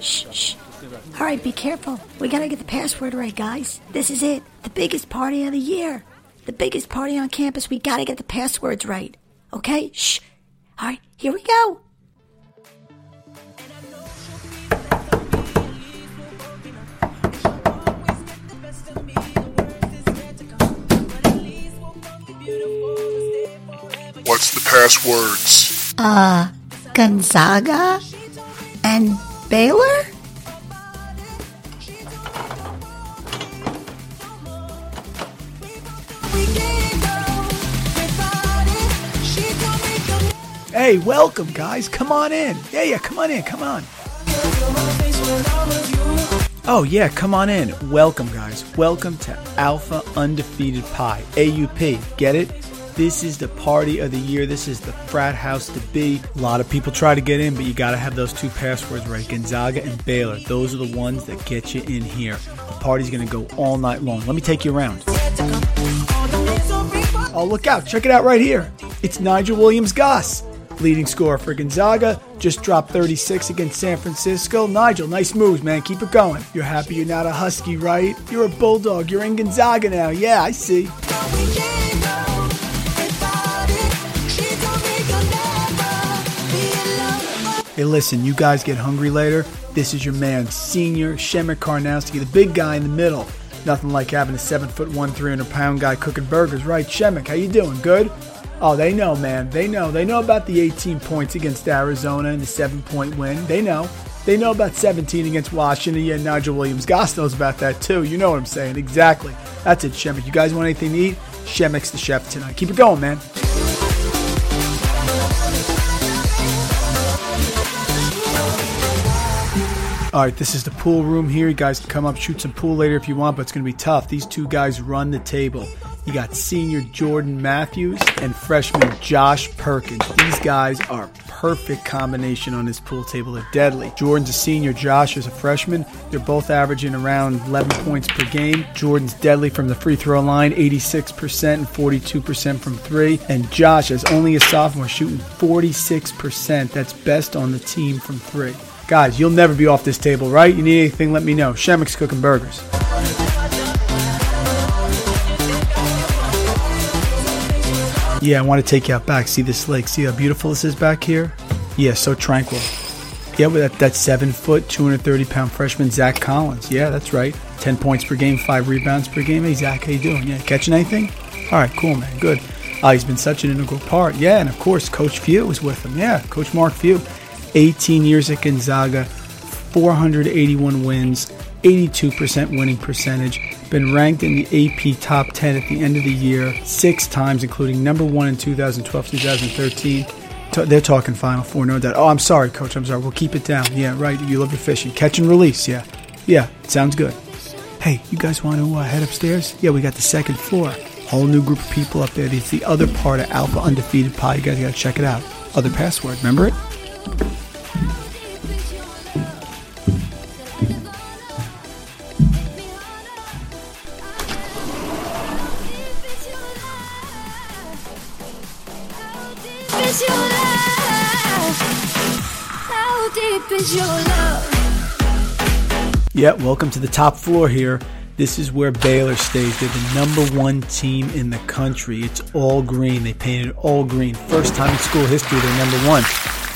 Shh, shh. All right, be careful. We gotta get the password right, guys. This is it. The biggest party of the year. The biggest party on campus. We gotta get the passwords right. Okay? Shh. All right, here we go. What's the passwords? Uh, Gonzaga and Baylor? Hey, welcome, guys. Come on in. Yeah, yeah, come on in. Come on. Oh, yeah, come on in. Welcome, guys. Welcome to Alpha Undefeated Pi. AUP. Get it? This is the party of the year. This is the frat house to be. A lot of people try to get in, but you got to have those two passwords right Gonzaga and Baylor. Those are the ones that get you in here. The party's going to go all night long. Let me take you around. Oh, look out. Check it out right here. It's Nigel Williams Goss, leading scorer for Gonzaga. Just dropped 36 against San Francisco. Nigel, nice moves, man. Keep it going. You're happy you're not a Husky, right? You're a Bulldog. You're in Gonzaga now. Yeah, I see. Hey, listen, you guys get hungry later. This is your man, Senior Przemek Karnowski, the big guy in the middle. Nothing like having a seven foot one, 300 pound guy cooking burgers, right? Przemek, how you doing? Good? Oh, they know, man. They know. They know about the 18 points against Arizona and the seven point win. They know. They know about 17 against Washington. Yeah, Nigel Williams Goss knows about that too. You know what I'm saying? Exactly. That's it, Przemek. You guys want anything to eat? Przemek's the chef tonight. Keep it going, man. All right, this is the pool room here. You guys can come up, shoot some pool later if you want, but it's going to be tough. These two guys run the table. You got senior Jordan Matthews and freshman Josh Perkins. These guys are perfect combination on this pool table. They're deadly. Jordan's a senior, Josh is a freshman. They're both averaging around 11 points per game. Jordan's deadly from the free throw line, 86% and 42% from three. And Josh, is only a sophomore, shooting 46%. That's best on the team from three. Guys, you'll never be off this table, right? You need anything, let me know. Przemek's cooking burgers. Yeah, I want to take you out back. See this lake. See how beautiful this is back here? Yeah, so tranquil. Yeah, with that, that seven foot, 230 pound freshman, Zach Collins. Yeah, that's right. 10 points per game, five rebounds per game. Hey, Zach, how you doing? Yeah, catching anything? All right, cool, man. Good. Uh, he's been such an integral part. Yeah, and of course, Coach Few was with him. Yeah, Coach Mark Few. 18 years at Gonzaga, 481 wins, 82% winning percentage. Been ranked in the AP top 10 at the end of the year six times, including number one in 2012 2013. They're talking Final Four, no doubt. Oh, I'm sorry, Coach. I'm sorry. We'll keep it down. Yeah, right. You love your fishing. Catch and release. Yeah. Yeah, sounds good. Hey, you guys want to uh, head upstairs? Yeah, we got the second floor. Whole new group of people up there. It's the other part of Alpha Undefeated Pi. You guys got to check it out. Other password. Remember it? Yeah, welcome to the top floor here. This is where Baylor stays. They're the number one team in the country. It's all green. They painted all green. First time in school history, they're number one.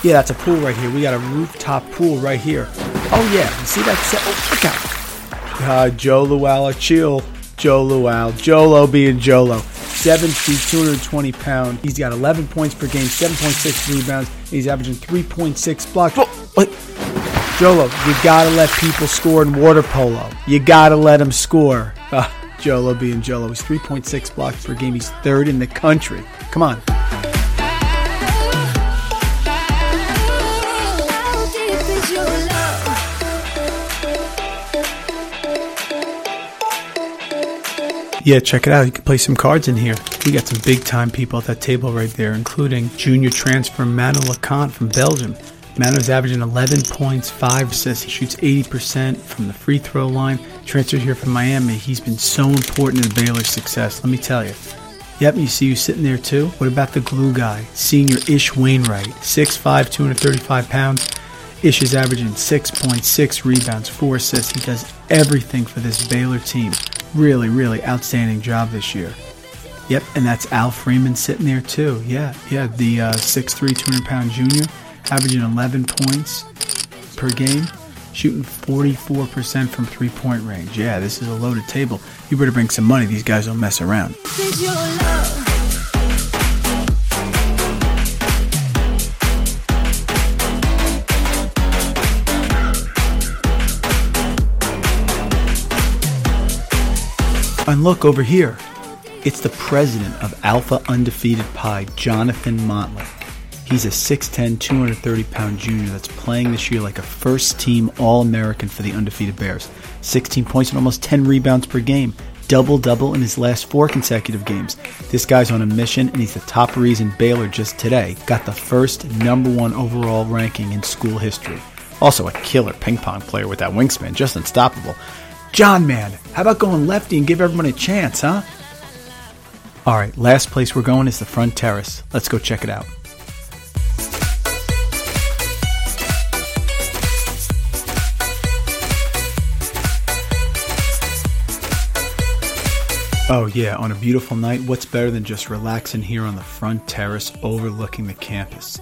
Yeah, that's a pool right here. We got a rooftop pool right here. Oh, yeah. You see that set? Oh, look out. Uh, Jo Lual, chill. Jo Lual. Jolo being Jolo. 7 feet, 220 pound. He's got 11 points per game, 7.6 rebounds. He's averaging 3.6 blocks. Oh, wait. Jolo, you gotta let people score in water polo. You gotta let them score. Uh, Jolo being Jolo. He's 3.6 blocks per game. He's third in the country. Come on. Yeah, check it out. You can play some cards in here. We got some big time people at that table right there, including junior transfer Manu Lecomte from Belgium. Manu's averaging 11 points, 5 assists. He shoots 80% from the free throw line. Transferred here from Miami. He's been so important in Baylor's success, let me tell you. Yep, you see you sitting there too. What about the glue guy, senior Ish Wainwright, 6'5, 235 pounds. Ish is averaging 6.6 rebounds, 4 assists. He does everything for this Baylor team. Really, really outstanding job this year. Yep, and that's Al Freeman sitting there too. Yeah, yeah, the uh, 6'3, 200 pound junior, averaging 11 points per game, shooting 44% from three point range. Yeah, this is a loaded table. You better bring some money. These guys don't mess around. And look over here. It's the president of Alpha Undefeated Pi, Jonathan Motley. He's a 6'10, 230 pound junior that's playing this year like a first team All American for the undefeated Bears. 16 points and almost 10 rebounds per game. Double double in his last four consecutive games. This guy's on a mission, and he's the top reason Baylor just today got the first number one overall ranking in school history. Also, a killer ping pong player with that wingspan, just unstoppable. John, man, how about going lefty and give everyone a chance, huh? All right, last place we're going is the front terrace. Let's go check it out. Oh yeah, on a beautiful night, what's better than just relaxing here on the front terrace overlooking the campus?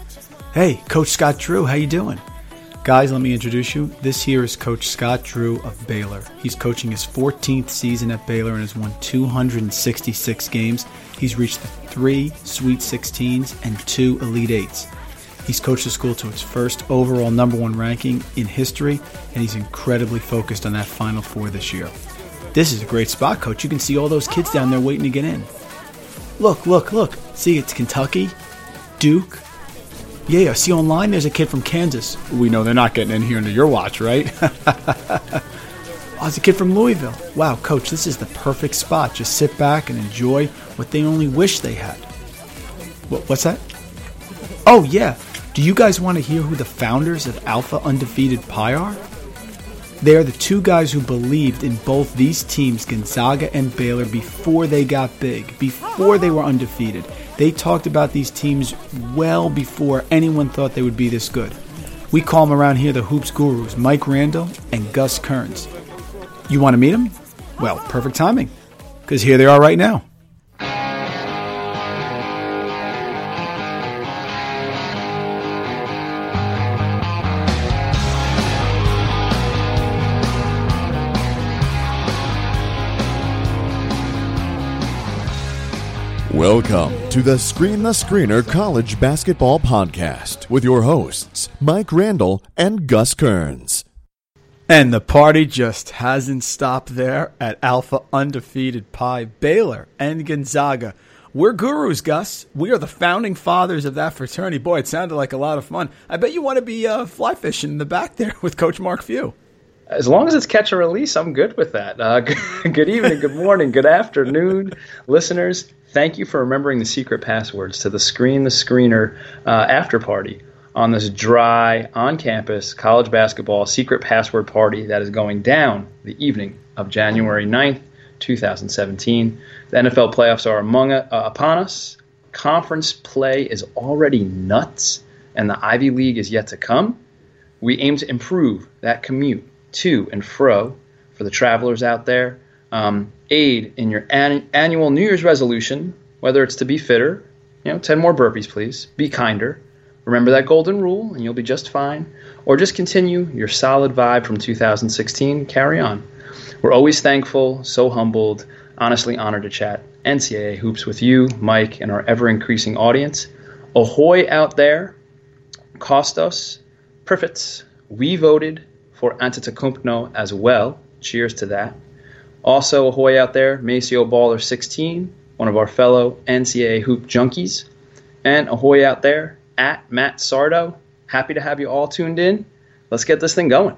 Hey, Coach Scott Drew, how you doing? Guys, let me introduce you. This here is Coach Scott Drew of Baylor. He's coaching his 14th season at Baylor and has won 266 games. He's reached three Sweet 16s and two Elite Eights. He's coached the school to its first overall number one ranking in history, and he's incredibly focused on that Final Four this year. This is a great spot, Coach. You can see all those kids down there waiting to get in. Look, look, look. See, it's Kentucky, Duke, yeah, I see online, there's a kid from Kansas. We know they're not getting in here under your watch, right? oh, there's a kid from Louisville. Wow, coach, this is the perfect spot. Just sit back and enjoy what they only wish they had. What, what's that? Oh, yeah. Do you guys want to hear who the founders of Alpha Undefeated Pi are? They are the two guys who believed in both these teams, Gonzaga and Baylor, before they got big, before they were undefeated. They talked about these teams well before anyone thought they would be this good. We call them around here the Hoops Gurus, Mike Randle and Gus Kearns. You want to meet them? Well, perfect timing, because here they are right now. Welcome to the Screen the Screener College Basketball Podcast with your hosts, Mike Randle and Gus Kearns. And the party just hasn't stopped there at Alpha Undefeated Pi, Baylor, and Gonzaga. We're gurus, Gus. We are the founding fathers of that fraternity. Boy, it sounded like a lot of fun. I bet you want to be uh, fly fishing in the back there with Coach Mark Few. As long as it's catch and release, I'm good with that. Uh, good evening, good morning, good afternoon, listeners. Thank you for remembering the secret passwords to the Screen the Screener uh, after party on this dry, on campus college basketball secret password party that is going down the evening of January 9th, 2017. The NFL playoffs are among uh, upon us. Conference play is already nuts, and the Ivy League is yet to come. We aim to improve that commute to and fro for the travelers out there um, aid in your an- annual New Year's resolution, whether it's to be fitter, you know, 10 more burpees, please, be kinder, remember that golden rule, and you'll be just fine, or just continue your solid vibe from 2016, carry on. We're always thankful, so humbled, honestly honored to chat NCAA hoops with you, Mike, and our ever increasing audience. Ahoy out there, Kostas, Perfect. We voted for Antetokounmpo as well. Cheers to that. Also, ahoy out there, Maceo Baller 16, one of our fellow NCAA hoop junkies. And ahoy out there, at Matt Sardo. Happy to have you all tuned in. Let's get this thing going.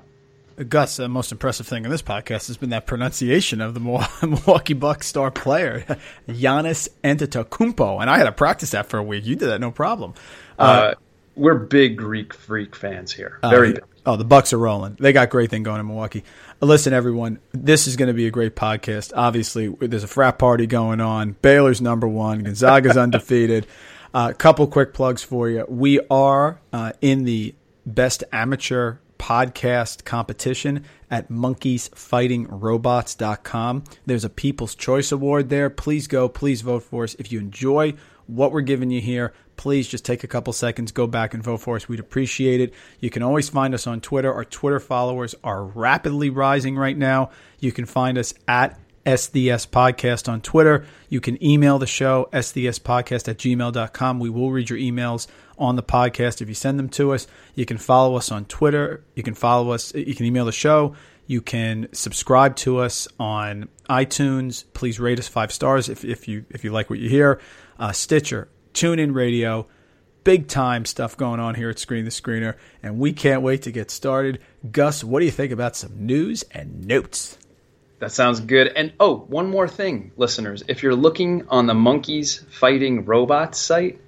Gus, the most impressive thing in this podcast has been that pronunciation of the Milwaukee Bucks star player, Giannis Antetokounmpo. And I had to practice that for a week. You did that no problem. Uh, uh, we're big Greek freak fans here. Very uh, big. Oh, the Bucks are rolling. They got great thing going in Milwaukee. Listen, everyone, this is going to be a great podcast. Obviously, there's a frat party going on. Baylor's number one. Gonzaga's undefeated. A uh, couple quick plugs for you. We are uh, in the best amateur podcast competition at monkeysfightingrobots.com. There's a People's Choice Award there. Please go. Please vote for us. If you enjoy what we're giving you here, please just take a couple seconds, go back and vote for us. We'd appreciate it. You can always find us on Twitter. Our Twitter followers are rapidly rising right now. You can find us at SDS Podcast on Twitter. You can email the show, sdspodcast at gmail.com. We will read your emails on the podcast if you send them to us. You can follow us on Twitter. You can follow us. You can email the show. You can subscribe to us on iTunes. Please rate us five stars if, if you if you like what you hear. Uh, Stitcher, TuneIn Radio, big time stuff going on here at Screen the Screener, and we can't wait to get started. Gus, what do you think about some news and notes? That sounds good. And oh, one more thing, listeners. If you're looking on the Monkeys Fighting Robots site,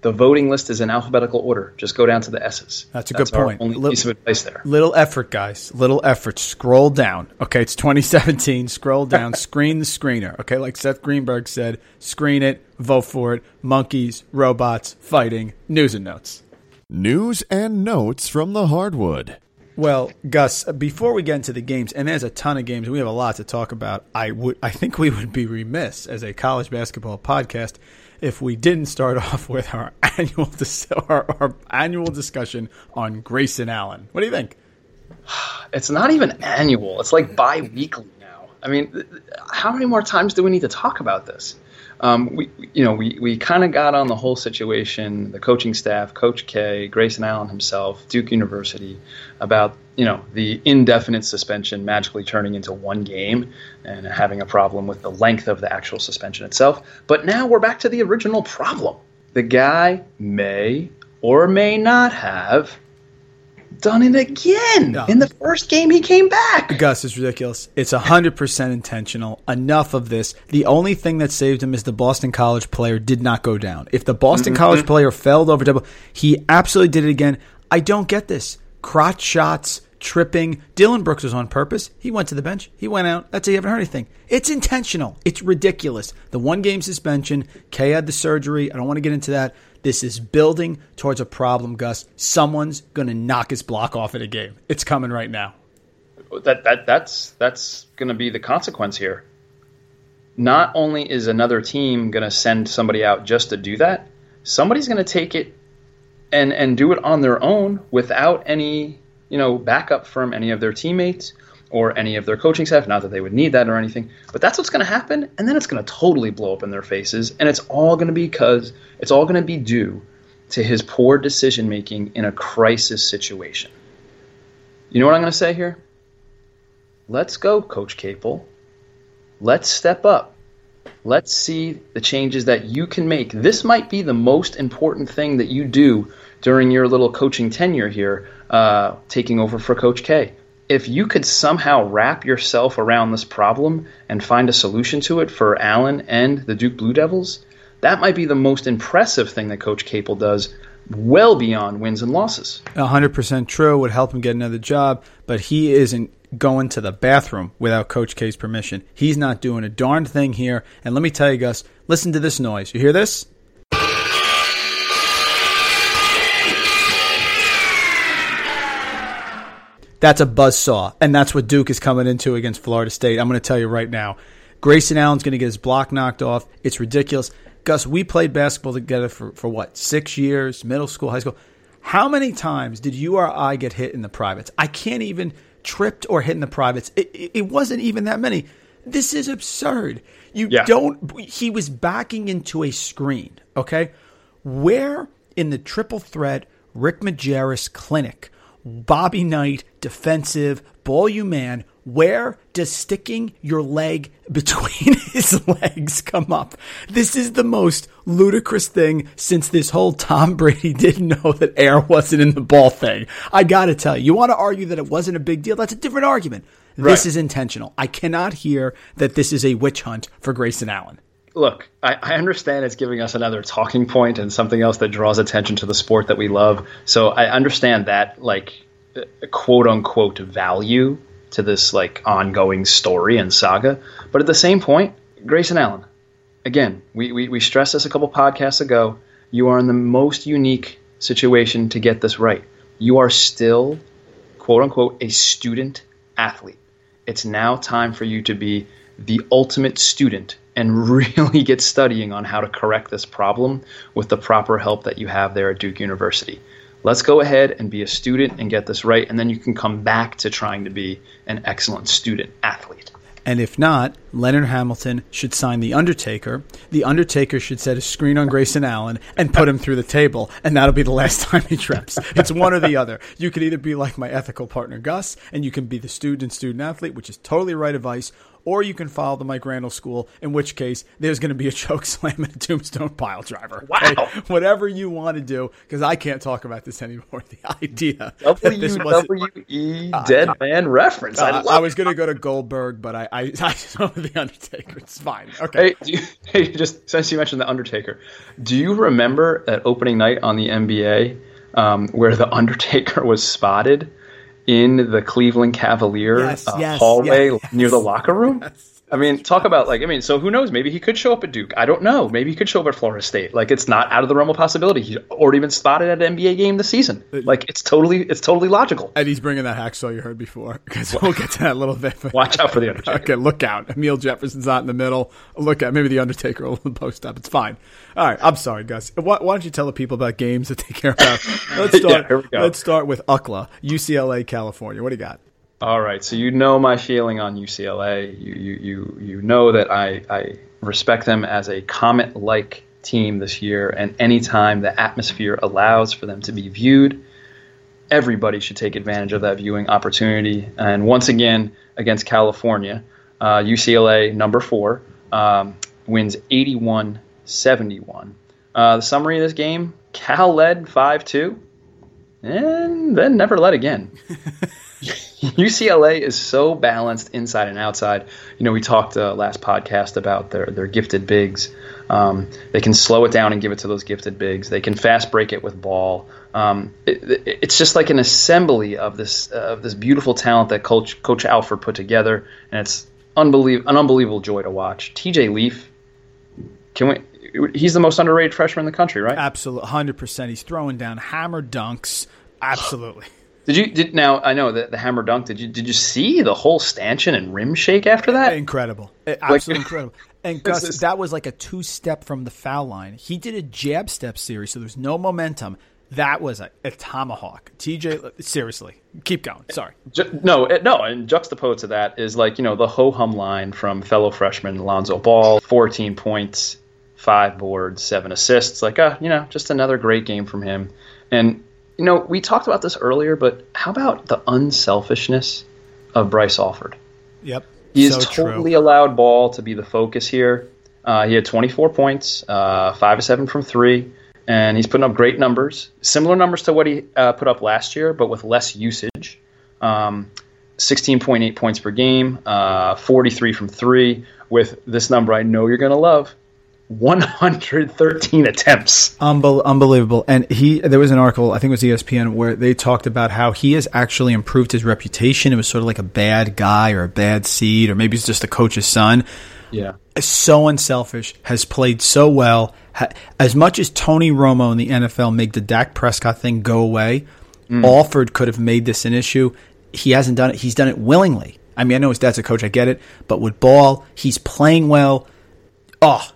the voting list is in alphabetical order. Just go down to the S's. That's a That's good point. Only little, piece of advice there. Little effort, guys. Little effort. Scroll down. Okay, it's 2017. Scroll down. screen the screener. Okay, like Seth Greenberg said, screen it, vote for it. Monkeys, robots, fighting, news and notes. News and notes from the hardwood. Well, Gus, before we get into the games, and there's a ton of games, we have a lot to talk about. I would, I think we would be remiss as a college basketball podcast if we didn't start off with our annual dis- our, our annual discussion on Grayson Allen. What do you think? It's not even annual. It's like bi-weekly now. I mean, how many more times do we need to talk about this? Um, we, you know, we, we kind of got on the whole situation, the coaching staff, Coach K, Grayson Allen himself, Duke University, about you know the indefinite suspension magically turning into one game and having a problem with the length of the actual suspension itself. But now we're back to the original problem. The guy may or may not have done it again no. in the first game he came back. Gus is ridiculous. It's 100% intentional. Enough of this. The only thing that saved him is the Boston College player did not go down. If the Boston mm-hmm. College player fell over double, he absolutely did it again. I don't get this. Crotch shots, tripping. Dillon Brooks was on purpose. He went to the bench. He went out. That's it. You haven't heard anything. It's intentional. It's ridiculous. The one game suspension. K had the surgery. I don't want to get into that. This is building towards a problem, Gus. Someone's going to knock his block off in a game. It's coming right now. That that that's that's going to be the consequence here. Not only is another team going to send somebody out just to do that, somebody's going to take it and and do it on their own without any you know backup from any of their teammates or any of their coaching staff. Not that they would need that or anything, but that's what's going to happen, and then it's going to totally blow up in their faces, and it's all going to be because it's all going to be due to his poor decision making in a crisis situation. You know what I'm going to say here? Let's go, Coach Capel. Let's step up. Let's see the changes that you can make. This might be the most important thing that you do during your little coaching tenure here, uh, taking over for Coach K if you could somehow wrap yourself around this problem and find a solution to it for Allen and the Duke Blue Devils, that might be the most impressive thing that Coach Capel does, well beyond wins and losses. 100% true. Would help him get another job, but he isn't going to the bathroom without Coach K's permission. He's not doing a darn thing here. And let me tell you, Gus, listen to this noise. You hear this? That's a buzz saw, and that's what Duke is coming into against Florida State. I'm going to tell you right now. Grayson Allen's going to get his block knocked off. It's ridiculous. Gus, we played basketball together for, for what, six years, middle school, high school. How many times did you or I get hit in the privates? I can't even tripped or hit in the privates. It, it, it wasn't even that many. This is absurd. You yeah. don't. He was backing into a screen. Okay, where in the triple threat Rick Majerus clinic Bobby Knight, defensive, ball you man. Where does sticking your leg between his legs come up? This is the most ludicrous thing since this whole Tom Brady didn't know that air wasn't in the ball thing. I gotta tell you, you want to argue that it wasn't a big deal? That's a different argument. This is intentional. I cannot hear that this is a witch hunt for Grayson Allen. Look, I, I understand it's giving us another talking point and something else that draws attention to the sport that we love. So I understand that, like, uh, quote unquote value to this like ongoing story and saga. But at the same point, Grayson Allen, again, we, we, we stressed this a couple podcasts ago. You are in the most unique situation to get this right. You are still, quote unquote, a student athlete. It's now time for you to be the ultimate student and really get studying on how to correct this problem with the proper help that you have there at Duke University. Let's go ahead and be a student and get this right, and then you can come back to trying to be an excellent student athlete. And if not, Leonard Hamilton should sign The Undertaker. The Undertaker should set a screen on Grayson Allen and put him through the table, and that'll be the last time he trips. It's one or the other. You could either be like my ethical partner Gus, and you can be the student student athlete, which is totally right advice, or you can follow the Mike Randle school, in which case there's going to be a choke slam and a tombstone pile driver. Wow. whatever you want to do, because I can't talk about this anymore. The idea. WWE Dead Man reference. I Uh, I was going to go to Goldberg, but I I, I with the Undertaker. It's fine. Okay. Hey, do you, hey, just since you mentioned the Undertaker, do you remember that opening night on the NBA um, where the Undertaker was spotted in the Cleveland Cavalier Yes, uh, yes, hallway yes. near the locker room? I mean, talk about like I mean, so who knows? Maybe he could show up at Duke. I don't know. Maybe he could show up at Florida State. Like it's not out of the realm of possibility. He's already been spotted at an NBA game this season. Like it's totally it's totally logical. And he's bringing that hacksaw you heard before because we'll get to that a little bit. but- Watch out for the Undertaker. Okay, look out. Amile Jefferson's not in the middle. Look out. Maybe the Undertaker will post up. It's fine. All right. I'm sorry, Gus. Why, why don't you tell the people about games that they care about? Let's Yeah, start. go. Let's start with UCLA, UCLA, California. What do you got? All right, so you know my feeling on UCLA. You you you you know that I I respect them as a comet-like team this year, and anytime the atmosphere allows for them to be viewed, everybody should take advantage of that viewing opportunity. And once again, against California, uh, UCLA number four um, wins 81-71. Uh, the summary of this game: Cal led 5-2, and then never led again. UCLA is so balanced inside and outside. You know, we talked uh, last podcast about their their gifted bigs. Um, they can slow it down and give it to those gifted bigs. They can fast break it with ball. Um, it, it- it's just like an assembly of this uh, of this beautiful talent that Coach Coach Alford put together, and it's unbelievable an unbelievable joy to watch. TJ Leaf, can we? He's the most underrated freshman in the country, right? Absolutely, hundred percent. He's throwing down hammer dunks. Absolutely. Did you did now? I know that the hammer dunk. Did you did you see the whole stanchion and rim shake after that? Incredible. Absolutely Like- incredible. And Gus, is- that was like a two step from the foul line. He did a jab step series, so there's no momentum. That was a, a tomahawk. TJ, seriously, keep going. Sorry. Ju- no, it, no, and juxtaposed to that is like you know the ho hum line from fellow freshman Lonzo Ball, 14 points, five boards, seven assists. Like, uh, you know, just another great game from him. And you know, we talked about this earlier, but how about the unselfishness of Bryce Alford? Yep. He has So true. totally allowed ball to be the focus here. Uh, he had 24 points, uh, five of seven from three, and he's putting up great numbers, similar numbers to what he uh, put up last year, but with less usage. Um, 16.8 points per game, uh, 43 from three, with this number I know you're going to love 113 attempts. Unbel- unbelievable. And he, there was an article, I think it was ESPN, where they talked about how he has actually improved his reputation. It was sort of like a bad guy or a bad seed, or maybe he's just the coach's son. Yeah. So unselfish, has played so well. Ha- As much as Tony Romo in the NFL made the Dak Prescott thing go away, mm. Alford could have made this an issue. He hasn't done it. He's done it willingly. I mean, I know his dad's a coach, I get it, but with ball, he's playing well. Oh,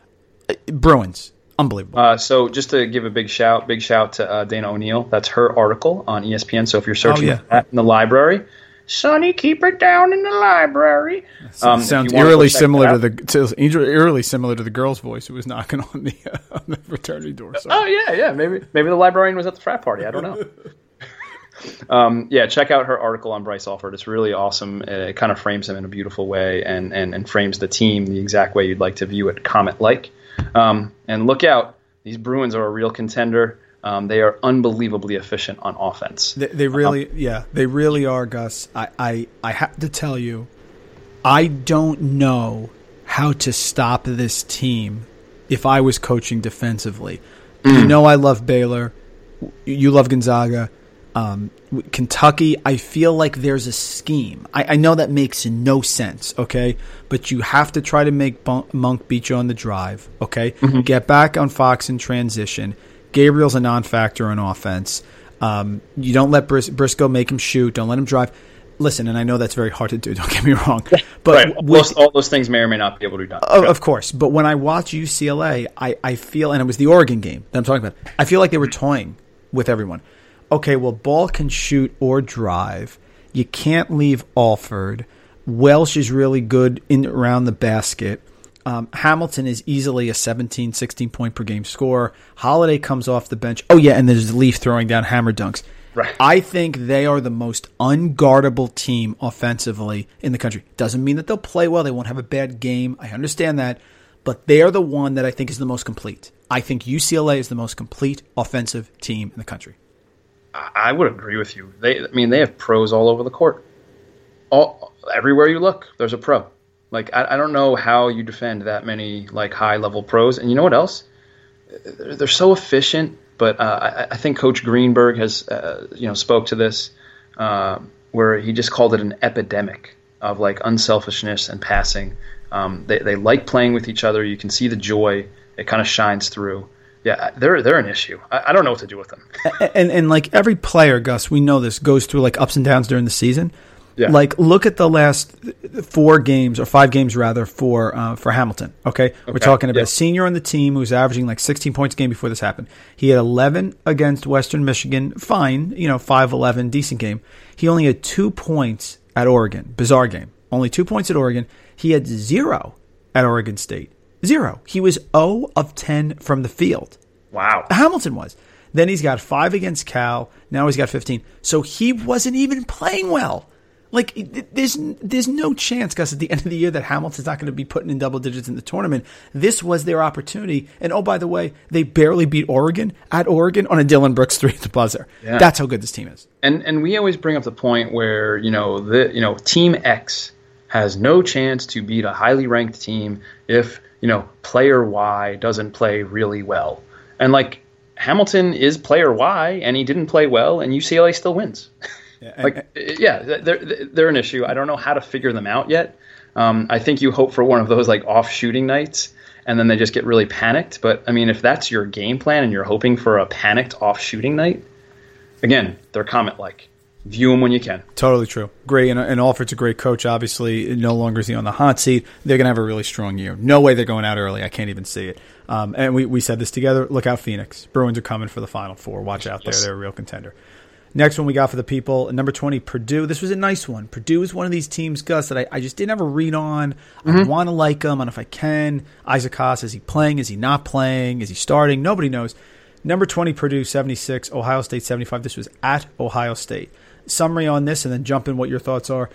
Bruins, unbelievable. Uh, so just to give a big shout, big shout to uh, Dana O'Neill. That's her article on ESPN. So if you're searching yeah. that in the library, Sonny, keep it down in the library. Um, Sounds you wanna go eerily similar that to the to, eerily similar to the girl's voice who was knocking on the uh, on the fraternity door. Sorry. Oh yeah, yeah. Maybe maybe the librarian was at the frat party. I don't know. um, yeah, check out her article on Bryce Alford. It's really awesome. It kind of frames him in a beautiful way and, and, and frames the team the exact way you'd like to view it, Comet like. Um, and look out, these Bruins are a real contender. Um, they are unbelievably efficient on offense. They, they really, um, yeah, they really are, Gus. I, I, I have to tell you, I don't know how to stop this team if I was coaching defensively. Mm. You know, I love Baylor. You love Gonzaga. Um, Kentucky, I feel like there's a scheme. I, I, know that makes no sense, okay? But you have to try to make Monk beat you on the drive, okay? Mm-hmm. Get back on Fox in transition. Gabriel's a non factor on offense. Um, you don't let Bris- Briscoe make him shoot. Don't let him drive. Listen, and I know that's very hard to do. Don't get me wrong, but right. with, all those things may or may not be able to be done. Of, of, course, but when I watch UCLA, I, I feel, and it was the Oregon game that I'm talking about. I feel like they were toying with everyone. Okay, well, Ball can shoot or drive. You can't leave Alford. Welsh is really good in around the basket. Um, Hamilton is easily a 17, 16 point per game scorer. Holiday comes off the bench. Oh, yeah, and there's Leaf throwing down hammer dunks. Right. I think they are the most unguardable team offensively in the country. Doesn't mean that they'll play well. They won't have a bad game. I understand that. But they are the one that I think is the most complete. I think UCLA is the most complete offensive team in the country. I would agree with you. They, I mean, they have pros all over the court. All everywhere you look, there's a pro. Like I, I don't know how you defend that many like high level pros. And you know what else? They're, they're so efficient. But uh, I, I, think Coach Greenberg has uh, you know spoke to this uh, where he just called it an epidemic of like unselfishness and passing. Um, they they like playing with each other. You can see the joy. It kind of shines through. Yeah, they're they're an issue. I, I, don't know what to do with them. and, and, like every player, Gus, we know this goes through like ups and downs during the season. Yeah. Like, look at the last four games or five games rather for uh, for Hamilton. Okay, okay. we're talking about a senior on the team who's averaging like 16 points a game before this happened. He had 11 against Western Michigan, fine, you know, 5-11, decent game. He only had two points at Oregon, bizarre game. Only two points at Oregon. He had zero at Oregon State, zero. He was 0 of 10 from the field. Wow, Hamilton was. Then he's got five against Cal. Now he's got 15. So he wasn't even playing well. Like, there's there's no chance, Gus, at the end of the year that Hamilton's not going to be putting in double digits in the tournament. This was their opportunity. And oh, by the way, they barely beat Oregon at Oregon on a Dillon Brooks three at the buzzer. Yeah. That's how good this team is. And and we always bring up the point where you know the you know Team X has no chance to beat a highly ranked team if you know player Y doesn't play really well. And like Hamilton is player Y, and he didn't play well, and UCLA still wins. Yeah, like, yeah, they're they're an issue. I don't know how to figure them out yet. Um, I think you hope for one of those like off shooting nights, and then they just get really panicked. But I mean, if that's your game plan and you're hoping for a panicked off shooting night, again, they're Comet like. View them when you can. Totally true. Great, and, and Alford's a great coach. Obviously, no longer is he on the hot seat. They're going to have a really strong year. No way they're going out early. I can't even see it. Um, and we, we said this together. Look out, Phoenix. Bruins are coming for the Final Four. Watch out there. They're a real contender. Next one we got for the people, number 20, Purdue. This was a nice one. Purdue is one of these teams, Gus, that I, I just didn't have a read on. Mm-hmm. I want to like them. I don't know if I can. Isaac Haas, is he playing? Is he not playing? Is he starting? Nobody knows. Number 20, Purdue, 76. Ohio State, 75. This was at Ohio State. Summary on this, and then jump in what your thoughts are.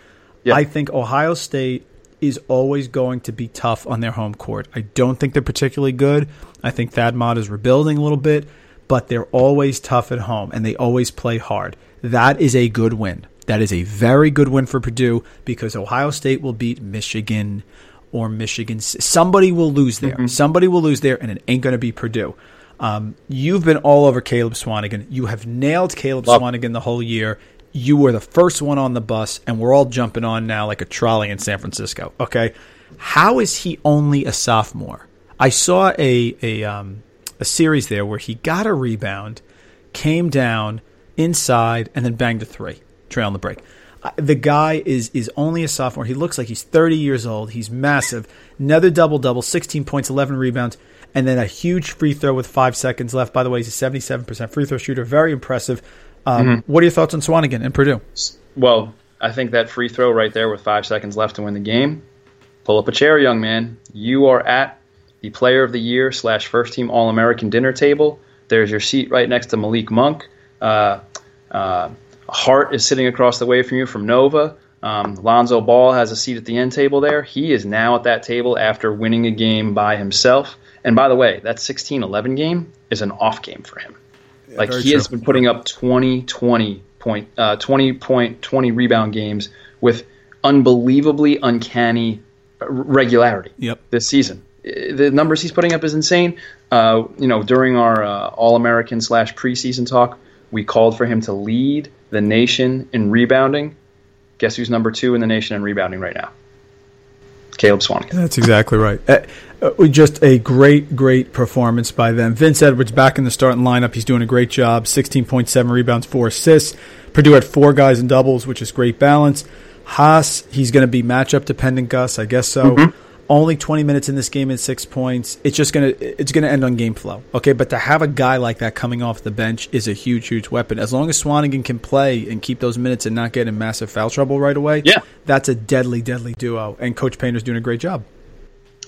I think Ohio State is always going to be tough on their home court. I don't think they're particularly good. I think Thad Matta is rebuilding a little bit but they're always tough at home and they always play hard. That is a good win. That is a very good win for Purdue because Ohio State will beat Michigan or Michigan. Somebody will lose there. Mm-hmm. Somebody will lose there, and it ain't going to be Purdue. Um, you've been all over Caleb Swanigan. You have nailed Caleb Love. Swanigan the whole year. You were the first one on the bus, and we're all jumping on now like a trolley in San Francisco. Okay, how is he only a sophomore? I saw a a um, a series there where he got a rebound, came down inside, and then banged a three, trail on the break. The guy is is only a sophomore. He looks like he's 30 years old. He's massive. Another double double, 16 points, 11 rebounds, and then a huge free throw with five seconds left. By the way, he's a 77% free throw shooter. Very impressive. Um, mm-hmm. What are your thoughts on Swanigan and Purdue? Well, I think that free throw right there with five seconds left to win the game. Pull up a chair, young man. You are at the Player of the Year slash First Team All American dinner table. There's your seat right next to Malik Monk. Uh, uh, Hart is sitting across the way from you from Nova. Um, Lonzo Ball has a seat at the end table there. He is now at that table after winning a game by himself. And by the way, that 16 11 game is an off game for him. Yeah, like he true. has been putting up 20 20 point, uh, 20 point, 20 rebound games with unbelievably uncanny regularity yep. this season. The numbers he's putting up is insane. Uh, you know, during our uh, All American slash preseason talk, we called for him to lead the nation in rebounding. Guess who's number two in the nation in rebounding right now? Caleb Swanigan. That's exactly right. Uh, uh, just a great, great performance by them. Vince Edwards back in the starting lineup. He's doing a great job. 16.7 rebounds, four assists. Purdue had four guys in doubles, which is great balance. Haas, he's going to be matchup dependent, Gus. I guess so. Mm-hmm only 20 minutes in this game and six points. It's just gonna it's gonna end on game flow. Okay, but to have a guy like that coming off the bench is a huge, huge weapon. As long as Swanigan can play and keep those minutes and not get in massive foul trouble right away, yeah, that's a deadly, deadly duo. And Coach Painter's doing a great job.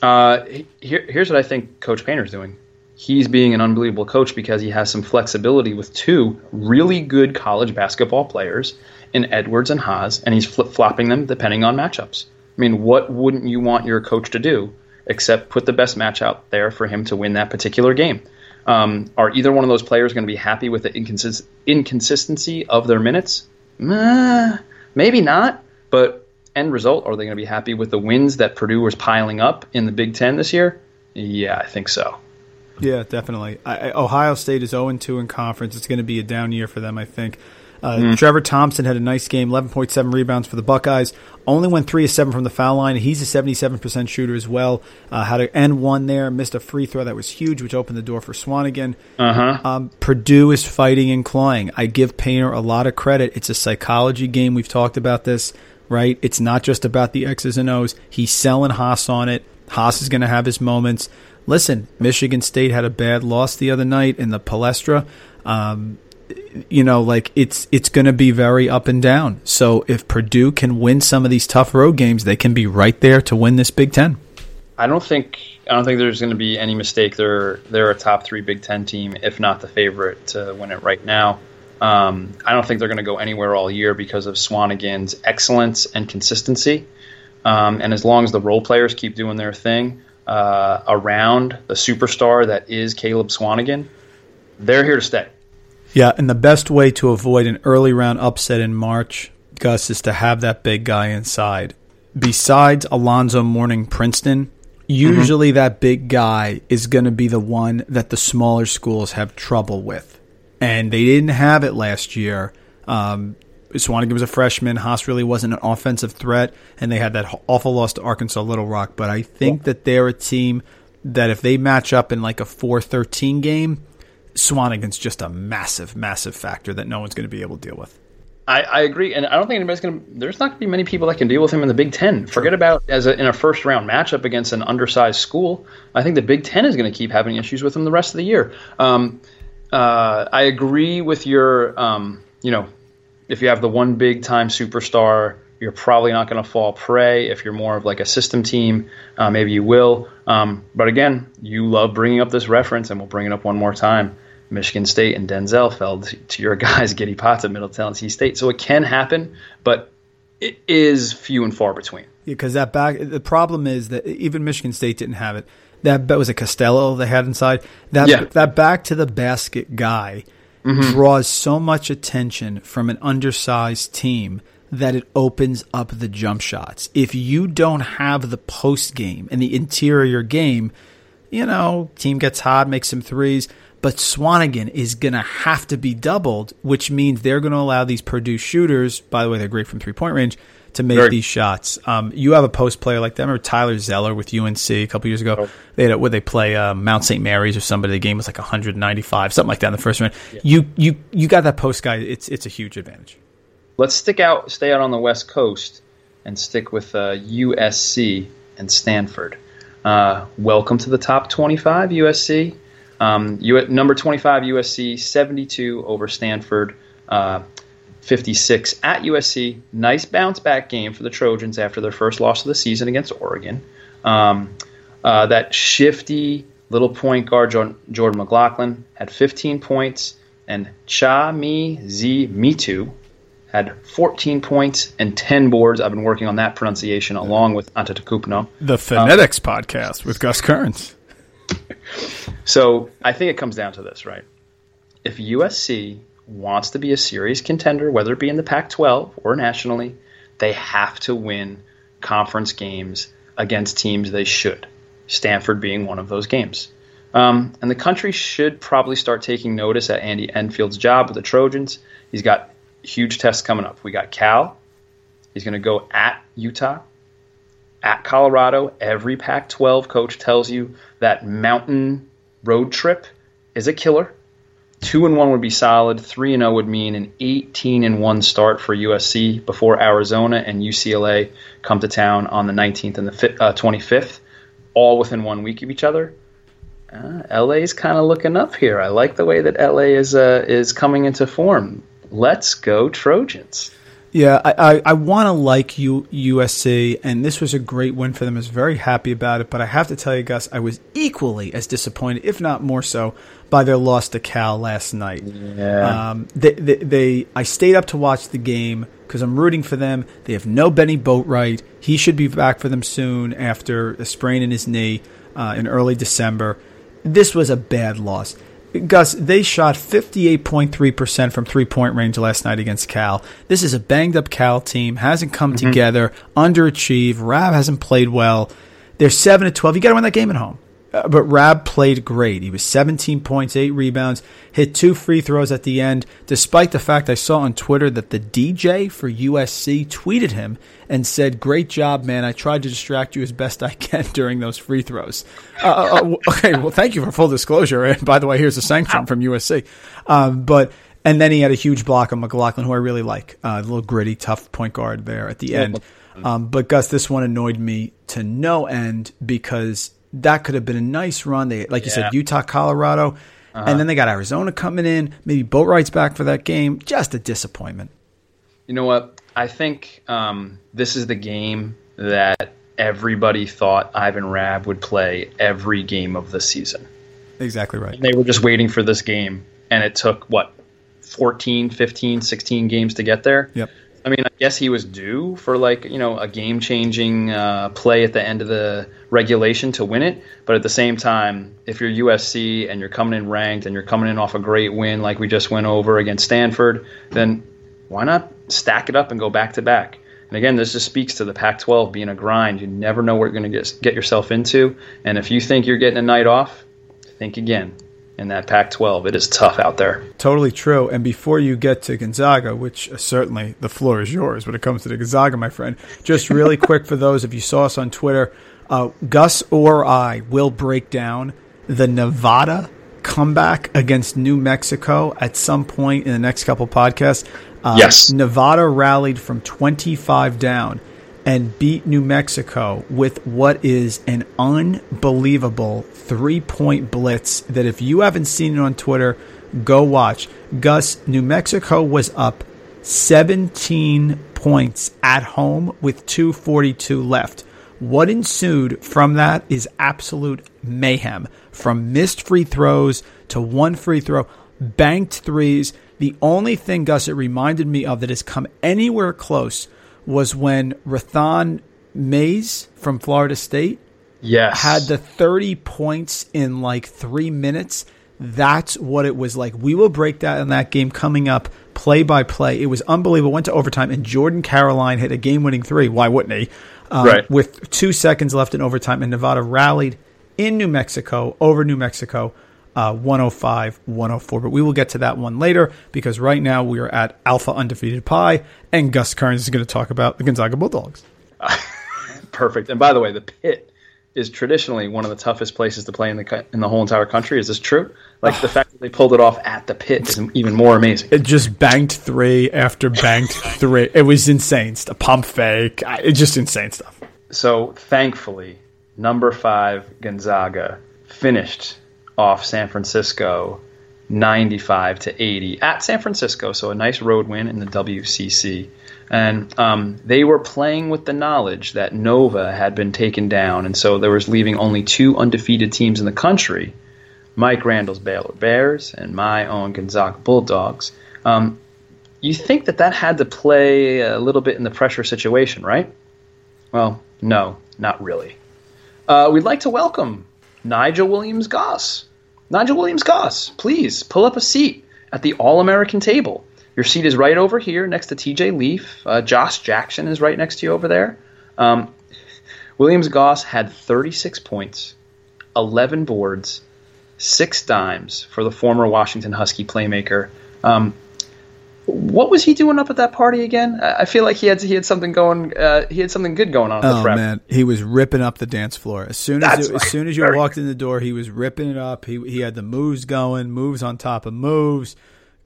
Uh, here, here's what I think Coach Painter's doing. He's being an unbelievable coach because he has some flexibility with two really good college basketball players in Edwards and Haas, and he's flip flopping them depending on matchups. I mean, what wouldn't you want your coach to do except put the best match out there for him to win that particular game? Um, are either one of those players going to be happy with the inconsist- inconsistency of their minutes? Uh, maybe not, but end result, are they going to be happy with the wins that Purdue was piling up in the Big Ten this year? Yeah, I think so. Yeah, definitely. I, Ohio State is 0 2 in conference. It's going to be a down year for them, I think. Uh, mm. Trevor Thompson had a nice game, 11.7 rebounds for the Buckeyes. Only went 3 of 7 from the foul line. He's a 77% shooter as well. Uh, had an N one there, missed a free throw that was huge, which opened the door for Swanigan. Uh-huh. Um, Purdue is fighting and clawing. I give Painter a lot of credit. It's a psychology game. We've talked about this, right? It's not just about the X's and O's. He's selling Haas on it. Haas is going to have his moments. Listen, Michigan State had a bad loss the other night in the Palestra. Um, you know, like it's it's going to be very up and down. So if Purdue can win some of these tough road games, they can be right there to win this Big Ten. I don't think I don't think there's going to be any mistake. They're they're a top three Big Ten team, if not the favorite to win it right now. Um, I don't think they're going to go anywhere all year because of Swanigan's excellence and consistency. Um, and as long as the role players keep doing their thing uh, around the superstar that is Caleb Swanigan, they're here to stay. Yeah, and the best way to avoid an early round upset in March, Gus, is to have that big guy inside. Besides Alonzo Mourning Princeton, usually mm-hmm. that big guy is going to be the one that the smaller schools have trouble with. And they didn't have it last year. Um, Swanigan was a freshman. Haas really wasn't an offensive threat, and they had that awful loss to Arkansas Little Rock. But I think that they're a team that if they match up in like a 4 13 game, Swanigan's just a massive, massive factor that no one's going to be able to deal with. I, I, agree, and I don't think anybody's going to. There's not going to be many people that can deal with him in the Big Ten. Forget about as a, in a first round matchup against an undersized school. I think the Big Ten is going to keep having issues with him the rest of the year. Um, uh, I agree with your. Um, you know, if you have the one big time superstar, you're probably not going to fall prey. If you're more of like a system team, uh, maybe you will. Um, but again, you love bringing up this reference, and we'll bring it up one more time. Michigan State and Denzel fell to your guys, Giddy Potts at Middle Tennessee State. So it can happen, but it is few and far between. Because that back, the problem is that even Michigan State didn't have it. That bet was a Costello they had inside. That yeah. that back to the basket guy mm-hmm. draws so much attention from an undersized team that it opens up the jump shots. If you don't have the post game and the interior game, you know, team gets hot, makes some threes but Swanigan is going to have to be doubled, which means they're going to allow these Purdue shooters, by the way, they're great from three point range, to make Very. these shots. Um, you have a post player like them, or Tyler Zeller with UNC a couple years ago. Oh. They had a, where they play uh, Mount St. Mary's or somebody. The game was like 195, something like that in the first round. Yeah. You you you got that post guy. It's it's a huge advantage. Let's stick out, stay out on the West Coast, and stick with uh, USC and Stanford. Uh, welcome to the top 25, USC. Um, number 25 USC, 72 over Stanford, uh, 56 at USC. Nice bounce back game for the Trojans after their first loss of the season against Oregon. Um, uh, that shifty little point guard Jordan McLaughlin had 15 points, and Chimezie Metu had 14 points and 10 boards. I've been working on that pronunciation along with Antetokounmpo. The Phonetics um, podcast with Gus Kearns. so I think it comes down to this, right? If USC wants to be a serious contender, whether it be in the Pac 12 or nationally, they have to win conference games against teams they should. Stanford being one of those games. Um, and the country should probably start taking notice at Andy Enfield's job with the Trojans. He's got huge tests coming up. We got Cal. He's going to go at Utah, at Colorado. Every Pac 12 coach tells you that mountain road trip is a killer. Two and one would be solid. Three and zero oh would mean an 18 and one start for USC before Arizona and UCLA come to town on the 19th and the uh, 25th, all within one week of each other. Uh, LA is kind of looking up here. I like the way that LA is uh, is coming into form. Let's go Trojans. Yeah, I, I, I want to like U, USC, and this was a great win for them. I was very happy about it, but I have to tell you, Gus, I was equally as disappointed, if not more so, by their loss to Cal last night. Yeah. Um, they, they, they, I stayed up to watch the game because I'm rooting for them. They have no Bennie Boatwright. He should be back for them soon after a sprain in his knee uh, in early December. This was a bad loss. Gus, they shot 58.3% from three point range last night against Cal. This is a banged up Cal team, hasn't come mm-hmm. together, underachieved. Rabb hasn't played well. They're 7 to 12. You got to win that game at home. Uh, but Rabb played great. He was 17 points, 8 rebounds, hit two free throws at the end, despite the fact I saw on Twitter that the DJ for USC tweeted him and said, Great job, man. I tried to distract you as best I can during those free throws. Uh, uh, uh okay, well, thank you for full disclosure. And by the way, here's a sanction from USC. Um, but. And then he had a huge block on McLaughlin, who I really like. Uh, a little gritty, tough point guard there at the end. Um, but Gus, this one annoyed me to no end because that could have been a nice run. They, like you yeah. said, Utah, Colorado, uh-huh. and then they got Arizona coming in. Maybe Boatwright's back for that game. Just a disappointment. You know what? I think um, this is the game that everybody thought Ivan Rabb would play every game of the season. Exactly right. And they were just waiting for this game, and it took what 14, 15, 16 games to get there. Yep. I mean, I guess he was due for like you know a game changing uh, play at the end of the regulation to win it. But at the same time, if you're USC and you're coming in ranked and you're coming in off a great win like we just went over against Stanford, then why not stack it up and go back to back? And again, this just speaks to the Pac-12 being a grind. You never know what you're going to get get yourself into, and if you think you're getting a night off, think again in that Pac 12. It is tough out there. Totally true. And before you get to Gonzaga, which uh, certainly the floor is yours when it comes to the Gonzaga, my friend, just really quick for those, if you saw us on Twitter, uh, Gus or I will break down the Nevada comeback against New Mexico at some point in the next couple podcasts. Uh, yes. Nevada rallied from 25 down and beat New Mexico with what is an unbelievable three point blitz that if you haven't seen it on Twitter, go watch. Gus, New Mexico was up 17 points at home with 242 left. What ensued from that is absolute mayhem. From missed free throws to one free throw, banked threes. The only thing, Gus, it reminded me of that has come anywhere close was when Rathan Mayes from Florida State yes. had the 30 points in like three minutes. That's what it was like. We will break that in that game coming up play by play. It was unbelievable. Went to overtime, and Jordan Caroline hit a game winning three. Why wouldn't he? Um, right. With two seconds left in overtime, and Nevada rallied in New Mexico over New Mexico. Uh, 105, 104. But we will get to that one later because right now we are at Alpha Undefeated Pi, and Gus Kearns is going to talk about the Gonzaga Bulldogs. Perfect. And by the way, the pit is traditionally one of the toughest places to play in the in the whole entire country. Is this true? Like the fact that they pulled it off at the pit is even more amazing. It just banked three after banked three. It was insane stuff. Pump fake. It's just insane stuff. So thankfully, number five Gonzaga finished off San Francisco 95 to 80 at San Francisco. So a nice road win in the WCC. And um, they were playing with the knowledge that Nova had been taken down, and so there was leaving only two undefeated teams in the country: Mike Randle's Baylor Bears and my own Gonzaga Bulldogs. Um, you think that that had to play a little bit in the pressure situation, right? Well, no, not really. Uh, we'd like to welcome Nigel Williams Goss. Nigel Williams Goss, please pull up a seat at the All American table. Your seat is right over here next to TJ Leaf. Uh, Josh Jackson is right next to you over there. Um, Williams Goss had 36 points, 11 boards, six dimes for the former Washington Husky playmaker. Um, what was he doing up at that party again? I feel like he had he had something going. Uh, he had something good going on. oh man, he was ripping up the dance floor as soon as it, right. as soon as you Very walked in the door. He was ripping it up. He he had the moves going, moves on top of moves.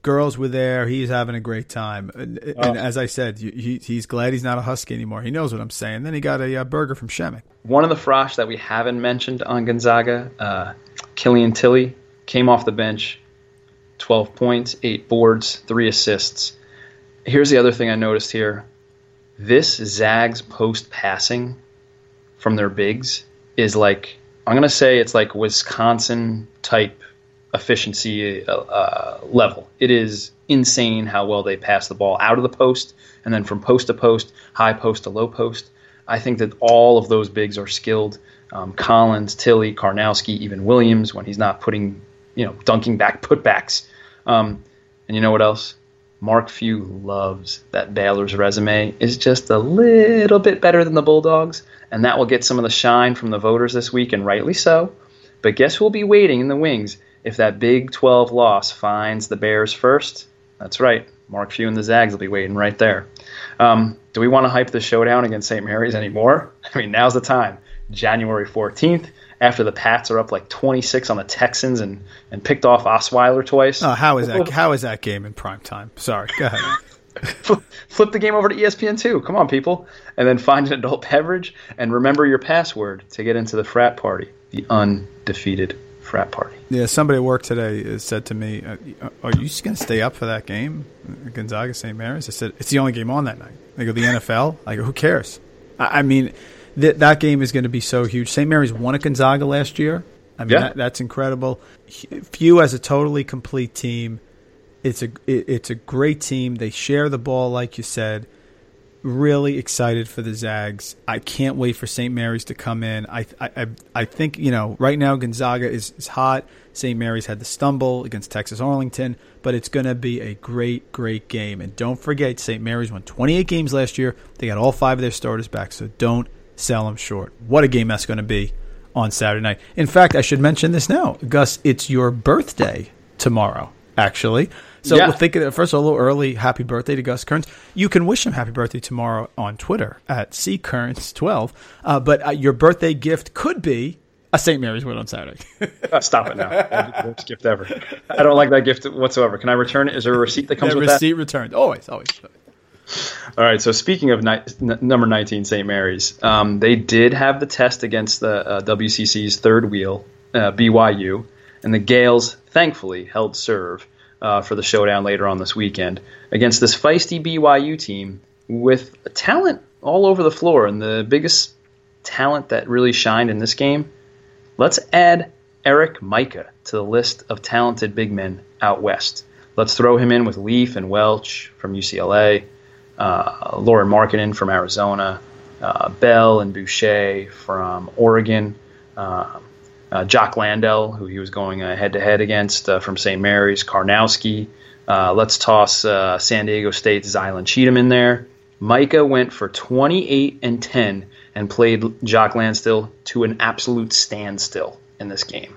Girls were there. He's having a great time. And, and Oh. as I said, he, he's glad he's not a husky anymore. He knows what I'm saying. Then he got a uh, burger from Przemek. One of the Frosh that we haven't mentioned on Gonzaga, uh, Killian Tillie, came off the bench, 12 points, 8 boards, 3 assists. Here's the other thing I noticed here. This Zags post passing from their bigs is like, I'm going to say it's like Wisconsin type efficiency uh, uh, level. It is insane how well they pass the ball out of the post and then from post to post, high post to low post. I think that all of those bigs are skilled. Um, Collins, Tillie, Karnowski, even Williams when he's not putting, you know, dunking back putbacks. Um, and you know what else? Mark Few loves that Baylor's resume is just a little bit better than the Bulldogs, and that will get some of the shine from the voters this week, and rightly so. But guess who'll be waiting in the wings if that Big 12 loss finds the Bears first? That's right. Mark Few and the Zags will be waiting right there. Um, do we want to hype the showdown against St. Mary's anymore? I mean, now's the time. January 14th, after the Pats are up like 26 on the Texans and, and picked off Osweiler twice. Oh, how is that? How is that game in prime time? Sorry, go ahead. Flip the game over to ESPN 2. Come on, people. And then find an adult beverage and remember your password to get into the frat party, the undefeated frat party. Yeah, somebody at work today uh, said to me, uh, "Are you just going to stay up for that game, Gonzaga St. Mary's?" I said, "It's the only game on that night." They go, "The NFL." I go, "Who cares?" I mean, th- that game is going to be so huge. St. Mary's won at Gonzaga last year. I mean, Yeah. that, that's incredible. Few as a totally complete team. It's a it, it's a great team. They share the ball, like you said. Really excited for the Zags. I can't wait for St. Mary's to come in. I I I- I think you know right now Gonzaga is is hot. St. Mary's had the stumble against Texas Arlington, but it's going to be a great great game. And don't forget, St. Mary's won 28 games last year. They got all five of their starters back, so don't sell them short. What a game that's going to be on Saturday night. In fact, I should mention this now, Gus. It's your birthday tomorrow, actually. So Yeah. we'll think of it first. A little early. Happy birthday to Gus Kearns. You can wish him happy birthday tomorrow on Twitter at ckearns12. Uh, but uh, your birthday gift could be a St. Mary's win on Saturday. Uh, stop it now. That'd be the worst gift ever. I don't like that gift whatsoever. Can I return it? Is there a receipt that comes Yeah, with that? receipt returned. Always, always. All right. So speaking of ni- n- number 19, St. Mary's, um, they did have the test against the uh, WCC's third wheel, uh, BYU, and the Gaels thankfully held serve uh, for the showdown later on this weekend against this feisty BYU team with talent all over the floor. And the biggest talent that really shined in this game, let's add Eric Mika to the list of talented big men out west. Let's throw him in with Leaf and Welch from UCLA uh, Lauri Markkanen from Arizona, uh, Bell and Boucher from Oregon, uh, uh, Jock Landale, who he was going head to head against uh, from St. Mary's, Karnowski. Uh, let's toss San Diego State's Zylan Cheatham in there. Mika went for 28 and 10 and played Jock Landstill to an absolute standstill in this game.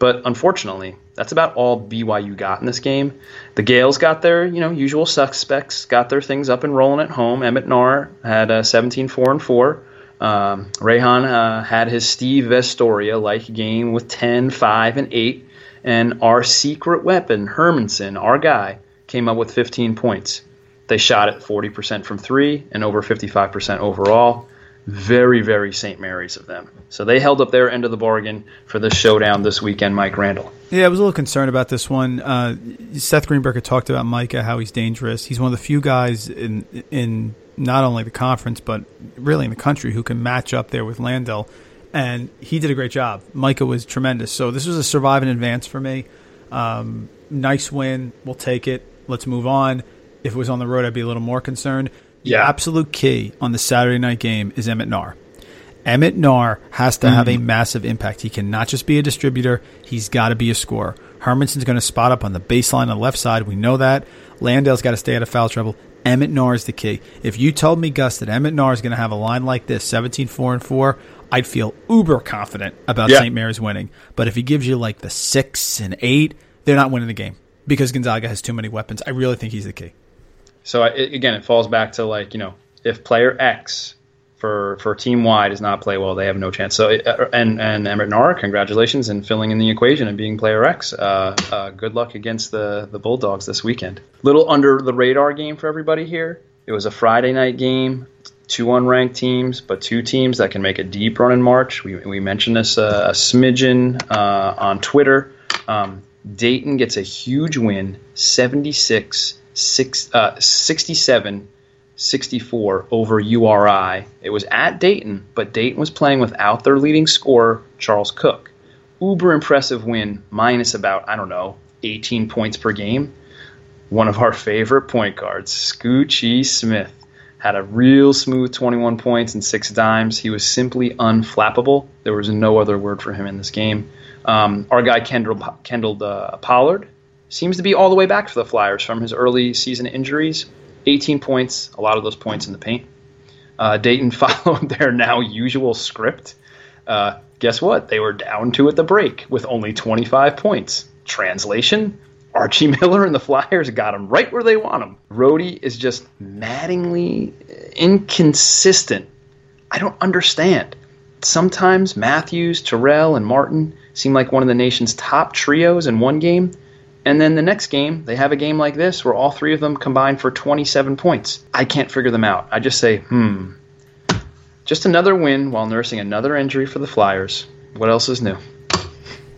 But unfortunately, that's about all BYU got in this game. The Gaels got their, you know, usual suspects, got their things up and rolling at home. Emmett Naar had a 17 4 and 4. Um, Rahon uh, had his Steve Vasturia like game with 10, 5, and 8. And our secret weapon, Hermanson, our guy, came up with 15 points. They shot at 40% from three and over 55% overall. Very, very St. Mary's of them. So they held up their end of the bargain for this showdown this weekend, Mike Randle. Yeah, I was a little concerned about this one. Uh, Seth Greenberg had talked about Mika, how he's dangerous. He's one of the few guys in in not only the conference but really in the country who can match up there with Landale, and he did a great job. Mika was tremendous. So this was a survive in advance for me. Um, nice win. We'll take it. Let's move on. If it was on the road, I'd be a little more concerned. The Yeah. absolute key on the Saturday night game is Emmett Naar. Emmett Naar has to have a mm-hmm. massive impact. He cannot just be a distributor. He's got to be a scorer. Hermanson's going to spot up on the baseline on the left side. We know that. Landale's got to stay out of foul trouble. Emmett Naar is the key. If you told me, Gus, that Emmett Naar is going to have a line like this, 17 4 and 4, I'd feel uber confident about Yeah. St. Mary's winning. But if he gives you like the 6 and 8, they're not winning the game because Gonzaga has too many weapons. I really think he's the key. So I, it, again, it falls back to like you know, if player X for for team Y does not play well, they have no chance. So it, uh, and and Emmett Naar, congratulations in filling in the equation and being player X. Uh, uh, good luck against the the Bulldogs this weekend. Little under the radar game for everybody here. It was a Friday night game. Two unranked teams, but two teams that can make a deep run in March. We, we mentioned this uh, a smidgen uh, on Twitter. Um, Dayton gets a huge win, 76 six, uh, 67 64 over URI. It was at Dayton, but Dayton was playing without their leading scorer, Charles Cook. Uber impressive win, minus about, I don't know, 18 points per game. One of our favorite point guards, Scoochie Smith, had a real smooth 21 points and six dimes. He was simply unflappable. There was no other word for him in this game. Um, our guy Kendall, Kendall uh, Pollard seems to be all the way back for the Flyers from his early season injuries. 18 points, a lot of those points in the paint. Uh, Dayton followed their now usual script. Uh, guess what? They were down two at the break with only 25 points. Translation Archie Miller and the Flyers got them right where they want them. Rhodey is just maddeningly inconsistent. I don't understand. Sometimes Matthews, Terrell, and Martin seem like one of the nation's top trios in one game, and then the next game, they have a game like this where all three of them combine for 27 points. I can't figure them out. I just say, hmm. Just another win while nursing another injury for the Flyers. What else is new?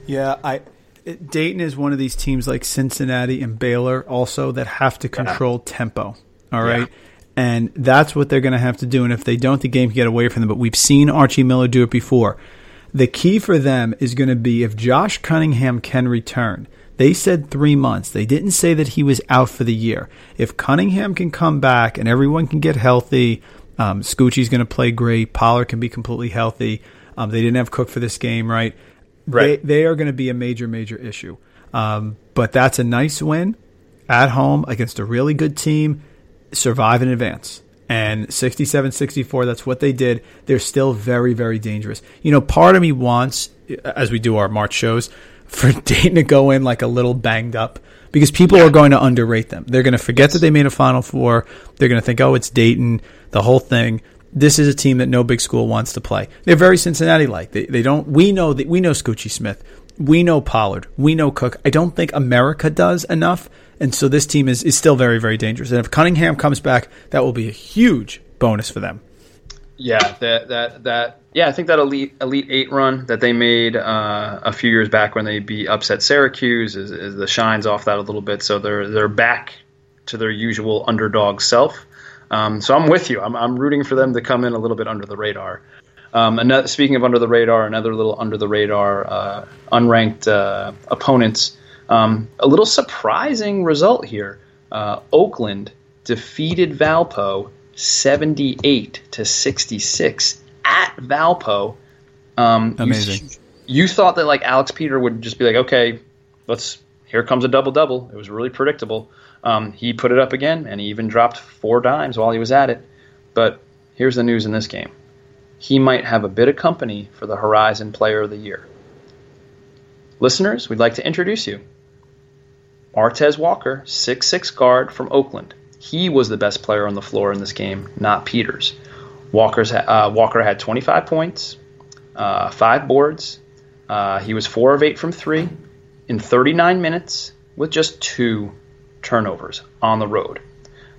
Yeah, I Dayton is one of these teams like Cincinnati and Baylor also that have to control tempo. All right. And that's what they're going to have to do. And if they don't, the game can get away from them. But we've seen Archie Miller do it before. The key for them is going to be if Josh Cunningham can return. They said three months. They didn't say that he was out for the year. If Cunningham can come back and everyone can get healthy, um, Scoochie's going to play great. Pollard can be completely healthy. Um, they didn't have Cook for this game, right? Right. They, they are going to be a major, major issue. Um, but that's a nice win at home against a really good team. Survive in advance. And 67 64, that's what they did. They're still very, very dangerous. You know, part of me wants, as we do our March shows, for Dayton to go in like a little banged up because people are going to underrate them. They're going to forget that they made a Final Four. They're going to think, oh, it's Dayton, the whole thing. This is a team that no big school wants to play. They're very Cincinnati like. They, they don't. We know that we know Scoochie Smith. We know Pollard. We know Cook. I don't think America does enough, and so this team is, is still very very dangerous. And if Cunningham comes back, that will be a huge bonus for them. Yeah, that that that yeah, I think that elite elite eight run that they made uh, a few years back when they beat upset Syracuse is, is the shines off that a little bit. So they're they're back to their usual underdog self. Um, so I'm with you. I'm I'm rooting for them to come in a little bit under the radar. Um, another, speaking of under the radar, another little under the radar, uh, unranked uh, opponents. Um, a little surprising result here. Uh, Oakland defeated Valpo 78 to 66 at Valpo. Um, Amazing. You, thought that like Alec Peters would just be like, okay, let's here comes a double double. It was really predictable. Um, he put it up again, and he even dropped four dimes while he was at it. But here's the news in this game: he might have a bit of company for the Horizon Player of the Year. Listeners, we'd like to introduce you. Martez Walker, six-six guard from Oakland. He was the best player on the floor in this game, not Peters. Walker's uh, Walker had 25 points, uh, five boards. Uh, he was four of eight from three in 39 minutes with just two turnovers on the road.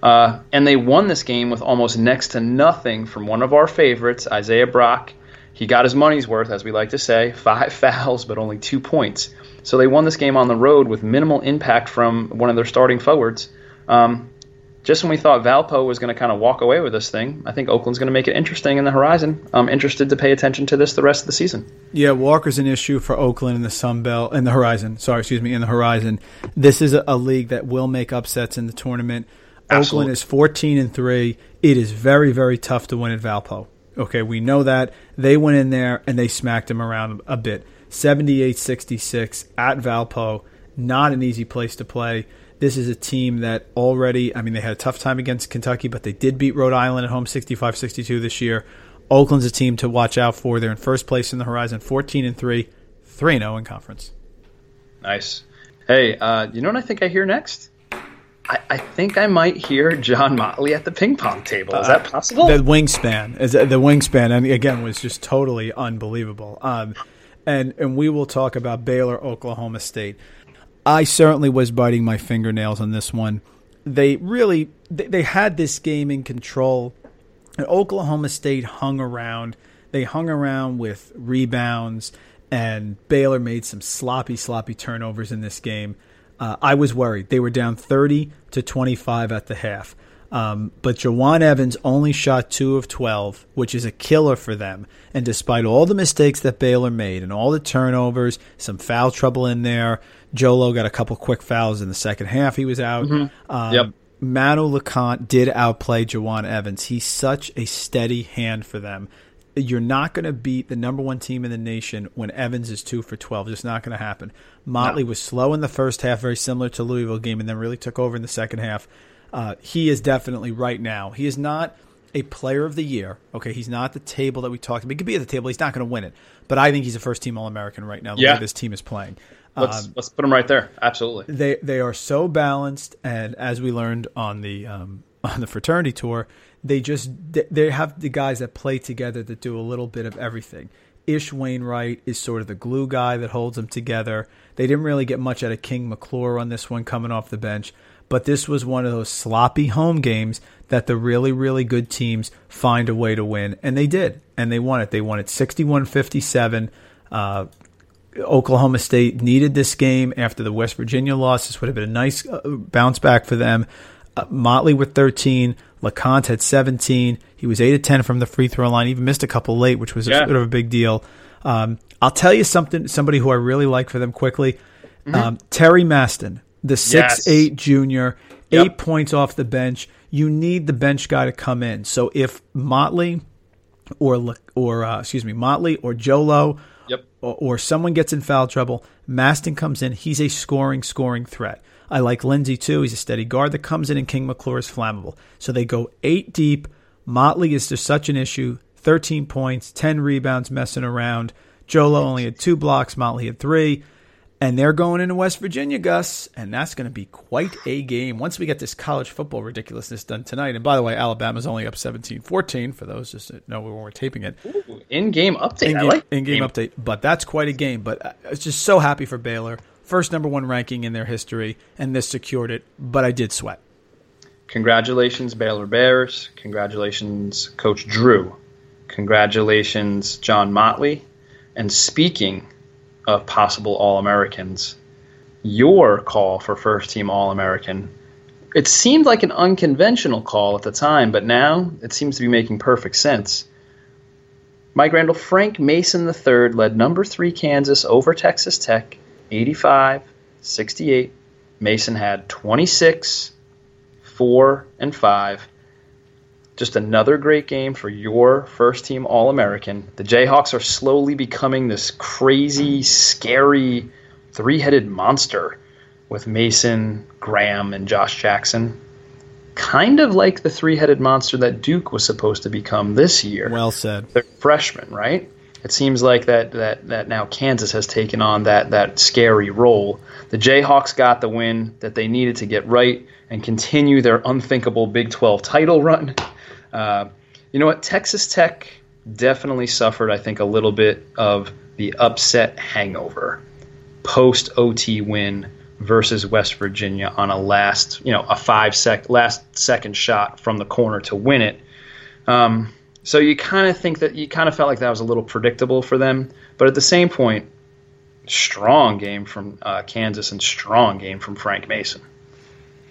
Uh, and they won this game with almost next to nothing from one of our favorites, Isaiah Brock. He got his money's worth, as we like to say, five fouls, but only two points. So they won this game on the road with minimal impact from one of their starting forwards. Um, just when we thought Valpo was going to kind of walk away with this thing, I think Oakland's going to make it interesting in the horizon. I'm interested to pay attention to this the rest of the season. Yeah, Walker's an issue for Oakland in the Sun Belt in the Horizon. Sorry, excuse me, in the Horizon. This is a, a league that will make upsets in the tournament. Oakland is 14 and 3. It is very, very tough to win at Valpo. Okay, we know that. They went in there and they smacked them around a bit. 78 66 at Valpo. Not an easy place to play. This is a team that already, I mean, they had a tough time against Kentucky, but they did beat Rhode Island at home 65 62 this year. Oakland's a team to watch out for. They're in first place in the horizon, 14 and 3, 3 0 in conference. Nice. Hey, uh, you know what I think I hear next? I, I, think I might hear John Motley at the ping pong table. Is that uh, possible? The wingspan, is the wingspan, and again was just totally unbelievable. Um, and and we will talk about Baylor, Oklahoma State. I certainly was biting my fingernails on this one. They really they, they had this game in control. And Oklahoma State hung around. They hung around with rebounds, and Baylor made some sloppy, sloppy turnovers in this game. Uh, I was worried. They were down 30 to 25 at the half. Um, but Jawun Evans only shot two of 12, which is a killer for them. And despite all the mistakes that Baylor made and all the turnovers, some foul trouble in there, Jo Lual got a couple quick fouls in the second half. He was out. Mm-hmm. Um, yep. Manu Lecomte did outplay Jawun Evans. He's such a steady hand for them. You're not going to beat the number one team in the nation when Evans is two for 12. Just not going to happen. Motley no. was slow in the first half, very similar to Louisville game, and then really took over in the second half. Uh, he is definitely right now. He is not a player of the year. Okay, he's not the table that we talked about. He could be at the table. He's not going to win it, but I think he's a first team All American right now. The yeah. way this team is playing. Let's um, let's put them right there. Absolutely. They they are so balanced, and as we learned on the um, on the fraternity tour, they just they have the guys that play together that do a little bit of everything. Ish Wainwright is sort of the glue guy that holds them together. They didn't really get much out of King McClure on this one coming off the bench, but this was one of those sloppy home games that the really, really good teams find a way to win. And they did. And they won it. They won it 61 57. Uh, Oklahoma State needed this game after the West Virginia loss. This would have been a nice uh, bounce back for them. Uh, Motley with 13. Lecomte had 17. He was 8 of 10 from the free throw line. Even missed a couple late, which was yeah. a, sort of a big deal. Um, I'll tell you something, somebody who I really like for them quickly. Mm-hmm. Um, Terry Maston, the six eight yes. junior, yep. eight points off the bench. You need the bench guy to come in. So if Motley or or uh, excuse me, Motley or Jo Lual yep. or, or someone gets in foul trouble, Maston comes in. He's a scoring scoring threat. I like Lindsey too. He's a steady guard that comes in, and King McClure is flammable. So they go eight deep. Motley is just such an issue. 13 points, 10 rebounds, messing around. Jo Lual only had two blocks. Motley had three. And they're going into West Virginia, Gus, and that's going to be quite a game once we get this college football ridiculousness done tonight. And by the way, Alabama's only up 17-14 for those just know when we're taping it. in-game update. In-game, like in-game game. update, but that's quite a game. But uh, I was just so happy for Baylor, first number one ranking in their history, and this secured it. But I did sweat. Congratulations, Baylor Bears. Congratulations, Coach Drew. Congratulations, John Motley. And speaking of possible All Americans, your call for first team All American. It seemed like an unconventional call at the time, but now it seems to be making perfect sense. Mike Randle Frank Mason III led number three Kansas over Texas Tech 85 68. Mason had 26, 4, and 5 just another great game for your first team All American. The Jayhawks are slowly becoming this crazy, scary, three headed monster with Mason, Graham, and Josh Jackson. Kind of like the three headed monster that Duke was supposed to become this year. Well said. They're freshmen, right? It seems like that, that, that now Kansas has taken on that, that scary role. The Jayhawks got the win that they needed to get right and continue their unthinkable Big 12 title run. Uh, you know what? Texas Tech definitely suffered, I think, a little bit of the upset hangover post OT win versus West Virginia on a last, you know, a five sec last second shot from the corner to win it. Um, so you kind of think that you kind of felt like that was a little predictable for them, but at the same point, strong game from uh, Kansas and strong game from Frank Mason.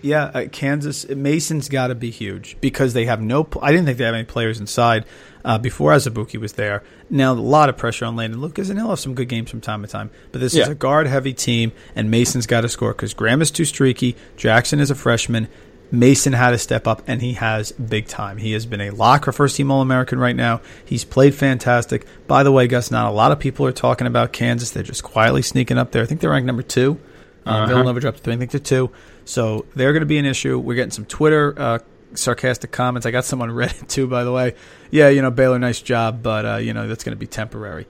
Yeah, uh, Kansas Mason's got to be huge because they have no. I didn't think they have any players inside uh, before Azubuike was there. Now a lot of pressure on Landon Lucas, and he'll have some good games from time to time. But this yeah. is a guard heavy team, and Mason's got to score because Graham is too streaky. Jackson is a freshman. Mason had to step up, and he has big time. He has been a lock for first team All American right now. He's played fantastic. By the way, Gus, not a lot of people are talking about Kansas. They're just quietly sneaking up there. I think they're ranked number two. Uh, Uh-huh. Villanova dropped to three. I think they're two. So they're going to be an issue. We're getting some Twitter uh, sarcastic comments. I got some on Reddit too, by the way. Yeah, you know Baylor, nice job, but uh, you know that's going to be temporary.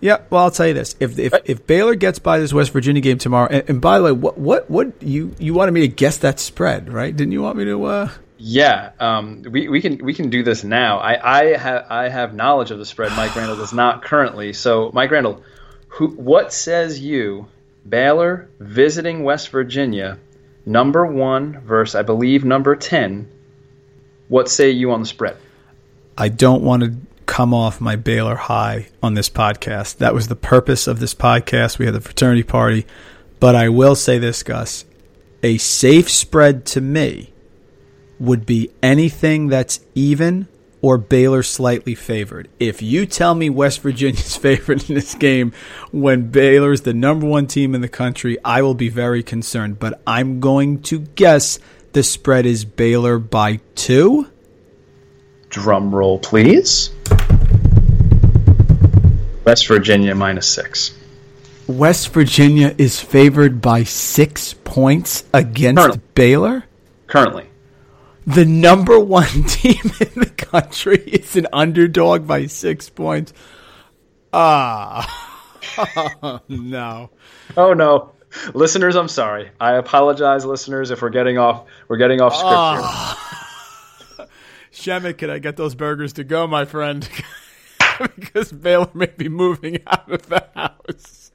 Yeah, well, I'll tell you this: if if, if Baylor gets by this West Virginia game tomorrow, and, and by the way, what what what you you wanted me to guess that spread, right? Didn't you want me to? uh Yeah, um, we, we can we can do this now. I I have I have knowledge of the spread. Mike Randle does not currently. So Mike Randle, who what says you Baylor visiting West Virginia, number one versus I believe number ten. What say you on the spread? I don't want to come off my Baylor high on this podcast. That was the purpose of this podcast. We had the fraternity party, but I will say this, Gus: a safe spread to me would be anything that's even or Baylor slightly favored. If you tell me West Virginia's favored in this game when Baylor is the number one team in the country, I will be very concerned. But I'm going to guess the spread is Baylor by two. Drum roll, please. West Virginia minus six. West Virginia is favored by six points against Currently. Baylor. Currently, The number one team in the country is an underdog by six points. Ah, no. Oh no, listeners, I'm sorry. I apologize, listeners, if we're getting off we're getting off script here. Przemek, can I get those burgers to go, my friend? because Baylor may be moving out of the house.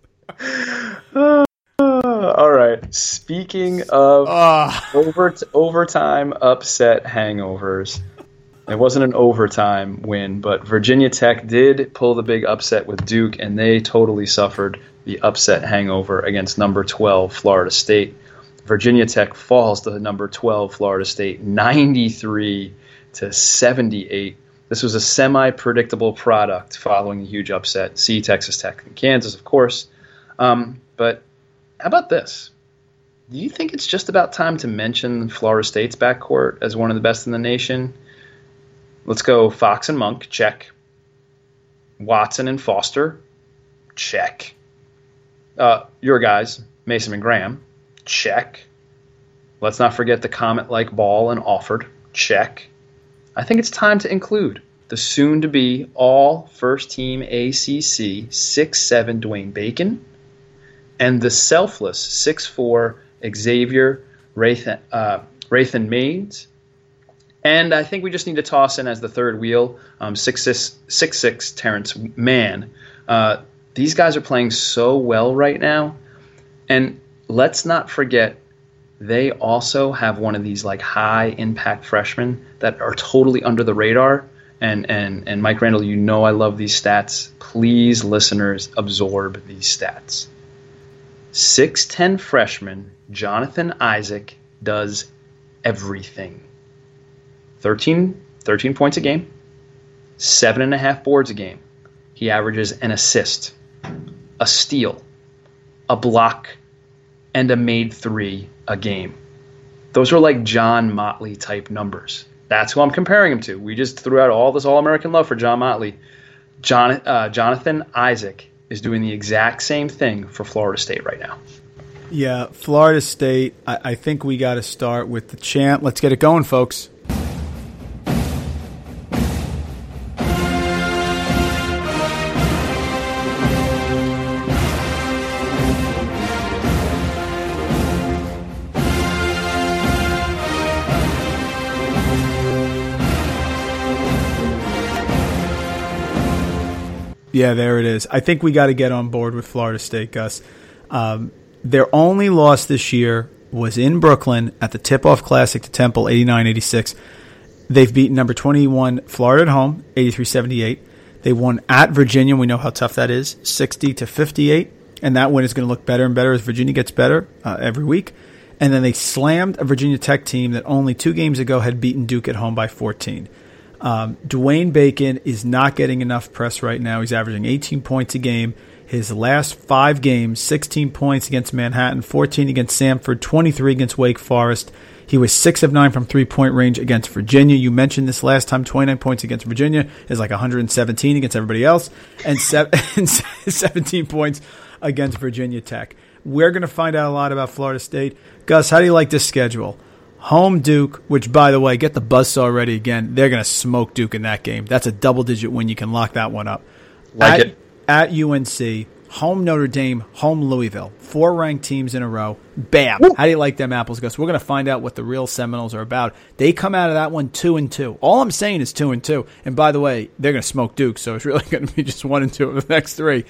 Uh, all right. Speaking of Ah, over overtime upset hangovers, it wasn't an overtime win, but Virginia Tech did pull the big upset with Duke, and they totally suffered the upset hangover against number 12 Florida State. Virginia Tech falls to number 12 Florida State 93 to 78. This was a semi predictable product following the huge upset. See Texas Tech and Kansas, of course. Um, but how about this? Do you think it's just about time to mention Florida State's backcourt as one of the best in the nation? Let's go Fox and Monk, check. Watson and Foster, check. Uh, your guys, Mason and Graham, check. Let's not forget the Comet like Ball and Alford, check. I think it's time to include the soon to be all first team ACC 6 7 Dwayne Bacon and the selfless 6'4 Xavier Rathan, uh, Mayes. And I think we just need to toss in as the third wheel um, 6'6 6'6 Terrence Mann. Uh, these guys are playing so well right now. And let's not forget they also have one of these like high impact freshmen that are totally under the radar. And and and Mike Randle, you know I love these stats. Please, listeners, absorb these stats. 6'10 freshman Jonathan Isaac does everything. 13, 13 points a game, seven and a half boards a game. He averages an assist, a steal, a block, and a made three a game. Those are like John Motley type numbers. That's who I'm comparing him to. We just threw out all this All American love for John Motley. John, uh, Jonathan Isaac is doing the exact same thing for Florida State right now. yeah, Florida State. I, I think we got to start with the chant. Let's get it going, folks. Yeah, there it is. I think we got to get on board with Florida State, Gus. Um, their only loss this year was in Brooklyn at the Tip Off Classic to Temple, 89 86. They've beaten number 21 Florida at home, 83 78. They won at Virginia. We know how tough that is, 60 to 58. And that win is going to look better and better as Virginia gets better uh, every week. And then they slammed a Virginia Tech team that only two games ago had beaten Duke at home by 14. Um, Dwayne Bacon is not getting enough press right now. He's averaging 18 points a game. His last five games 16 points against Manhattan, 14 against Samford, 23 against Wake Forest. He was six of nine from three point range against Virginia. You mentioned this last time. Twenty nine points against Virginia is like 117 against everybody else, and, se- and 17 points against Virginia Tech. We're going to find out a lot about Florida State. Gus, how do you like this schedule? Home Duke, which by the way, get the buzzsaw ready again. They're going to smoke Duke in that game. That's a double digit win. You can lock that one up. Like at, it. at UNC, home Notre Dame, home Louisville. Four ranked teams in a row. Bam. How do you like them apples, Gus? We're going to find out what the real Seminoles are about. They come out of that one two and two. All I'm saying is two and two. And by the way, they're going to smoke Duke, so it's really going to be just one and two of the next three.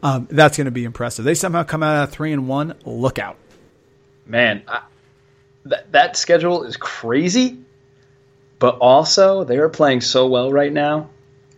Um, that's going to be impressive. They somehow come out of three and one. Look out. Man, I, that that schedule is crazy, but also they are playing so well right now.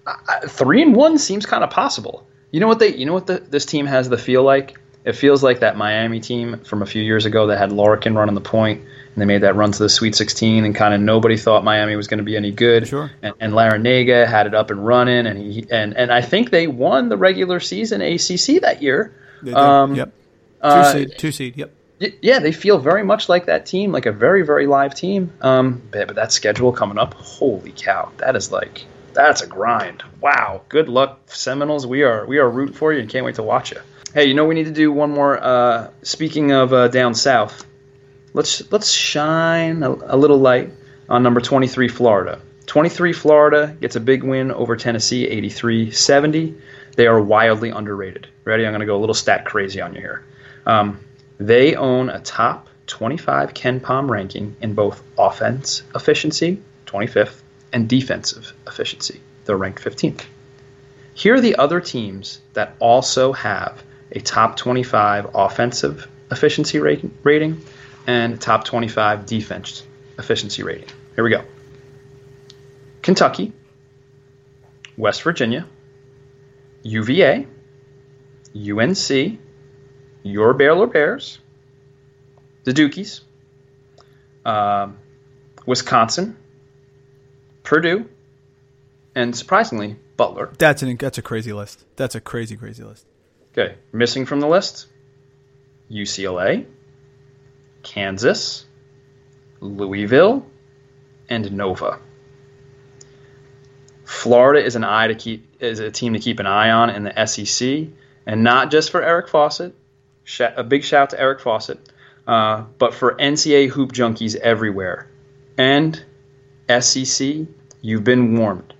I, three and one seems kind of possible. You know what they? You know what the, this team has the feel like? It feels like that Miami team from a few years ago that had Larkin running the point, and they made that run to the Sweet 16, and kind of nobody thought Miami was going to be any good. Sure. And, and Larranaga had it up and running, and he and and I think they won the regular season ACC that year. They did. Um, yep. Two uh, seed. Two seed. Yep. Yeah, they feel very much like that team, like a very, very live team. Um, but, but that schedule coming up, holy cow, that is like that's a grind. Wow, good luck, Seminoles. We are we are rooting for you and can't wait to watch you. Hey, you know we need to do one more. Uh, speaking of uh, down south, let's let's shine a, a little light on number twenty three, Florida. Twenty three, Florida gets a big win over Tennessee, 83-70. They are wildly underrated. Ready? I'm going to go a little stat crazy on you here. Um, they own a top 25 KenPom ranking in both offense efficiency, 25th, and defensive efficiency. They're ranked 15th. Here are the other teams that also have a top 25 offensive efficiency rating, and top 25 defense efficiency rating. Here we go Kentucky, West Virginia, UVA, UNC, your Baylor Bears, the Dukies, um, Wisconsin, Purdue, and surprisingly, Butler. That's an that's a crazy list. That's a crazy crazy list. Okay, missing from the list UCLA, Kansas, Louisville, and Nova. Florida is an eye to keep is a team to keep an eye on in the SEC, and not just for Eric Fawcett. A big shout out to Eric Fawcett, uh, but for NCAA hoop junkies everywhere. And SEC, you've been warned.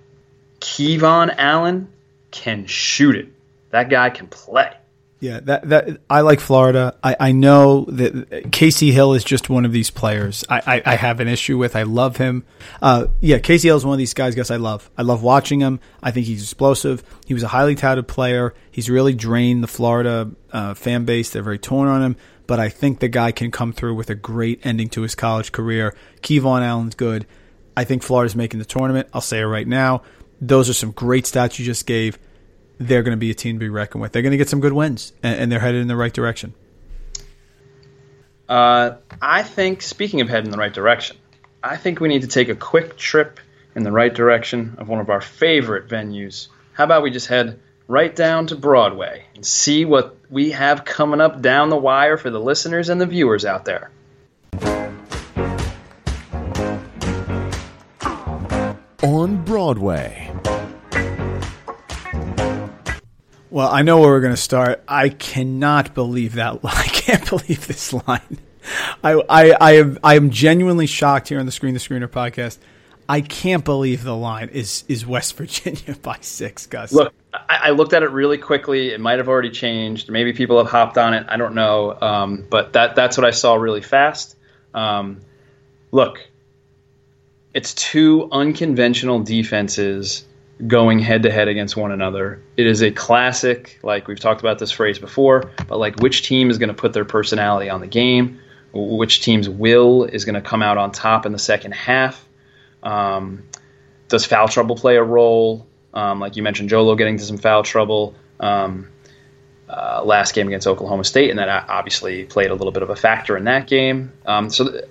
KeVaughn Allen can shoot it. That guy can play. Yeah, that that I like Florida. I, I know that Kasey Hill is just one of these players. I, I, I have an issue with. I love him. Uh, yeah, Kasey Hill is one of these guys. Guys, I love. I love watching him. I think he's explosive. He was a highly touted player. He's really drained the Florida uh, fan base. They're very torn on him. But I think the guy can come through with a great ending to his college career. KeVaughn Allen's good. I think Florida's making the tournament. I'll say it right now. Those are some great stats you just gave they're going to be a team to be reckoned with. They're going to get some good wins, and, and they're headed in the right direction. Uh, I think, speaking of heading in the right direction, I think we need to take a quick trip in the right direction of one of our favorite venues. How about we just head right down to Broadway and see what we have coming up down the wire for the listeners and the viewers out there? On Broadway. Well, I know where we're going to start. I cannot believe that. I can't believe this line. I, I, I am, I am genuinely shocked here on the Screen the Screener podcast. I can't believe the line is is West Virginia by six, Gus. Look, I, I looked at it really quickly. It might have already changed. Maybe people have hopped on it. I don't know. Um, but that that's what I saw really fast. Um, look, it's two unconventional defenses going head to head against one another. It is a classic, like we've talked about this phrase before, but like which team is going to put their personality on the game, which team's will is going to come out on top in the second half. Um, does foul trouble play a role? Um, like you mentioned, Jo Lual getting to some foul trouble um, uh, last game against Oklahoma State, and that obviously played a little bit of a factor in that game. Um, so, th-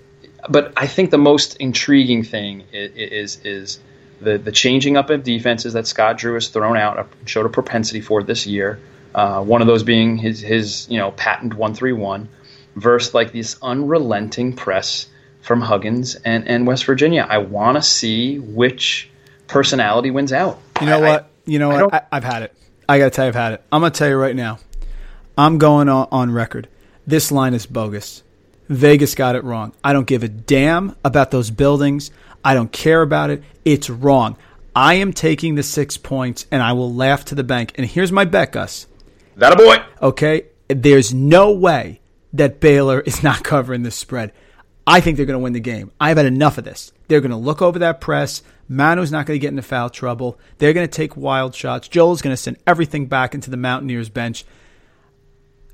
but I think the most intriguing thing is, is, is the the changing up of defenses that Scott Drew has thrown out, uh, showed a propensity for this year. Uh, one of those being his his you know patent one three one, versus like this unrelenting press from Huggins and, and West Virginia. I want to see which personality wins out. You know I- what? you know I what? I, I've had it. I got to tell you, I've had it. I'm going to tell you right now. I'm going on, on record. This line is bogus. Vegas got it wrong. I don't give a damn about those buildings. I don't care about it. It's wrong. I am taking the six points, and I will laugh to the bank. And here's my bet, Gus. That a boy. Okay, there's no way that Baylor is not covering this spread. I think they're going to win the game. I've had enough of this. They're going to look over that press. Manu's not going to get into foul trouble. They're going to take wild shots. Joel's going to send everything back into the Mountaineers bench.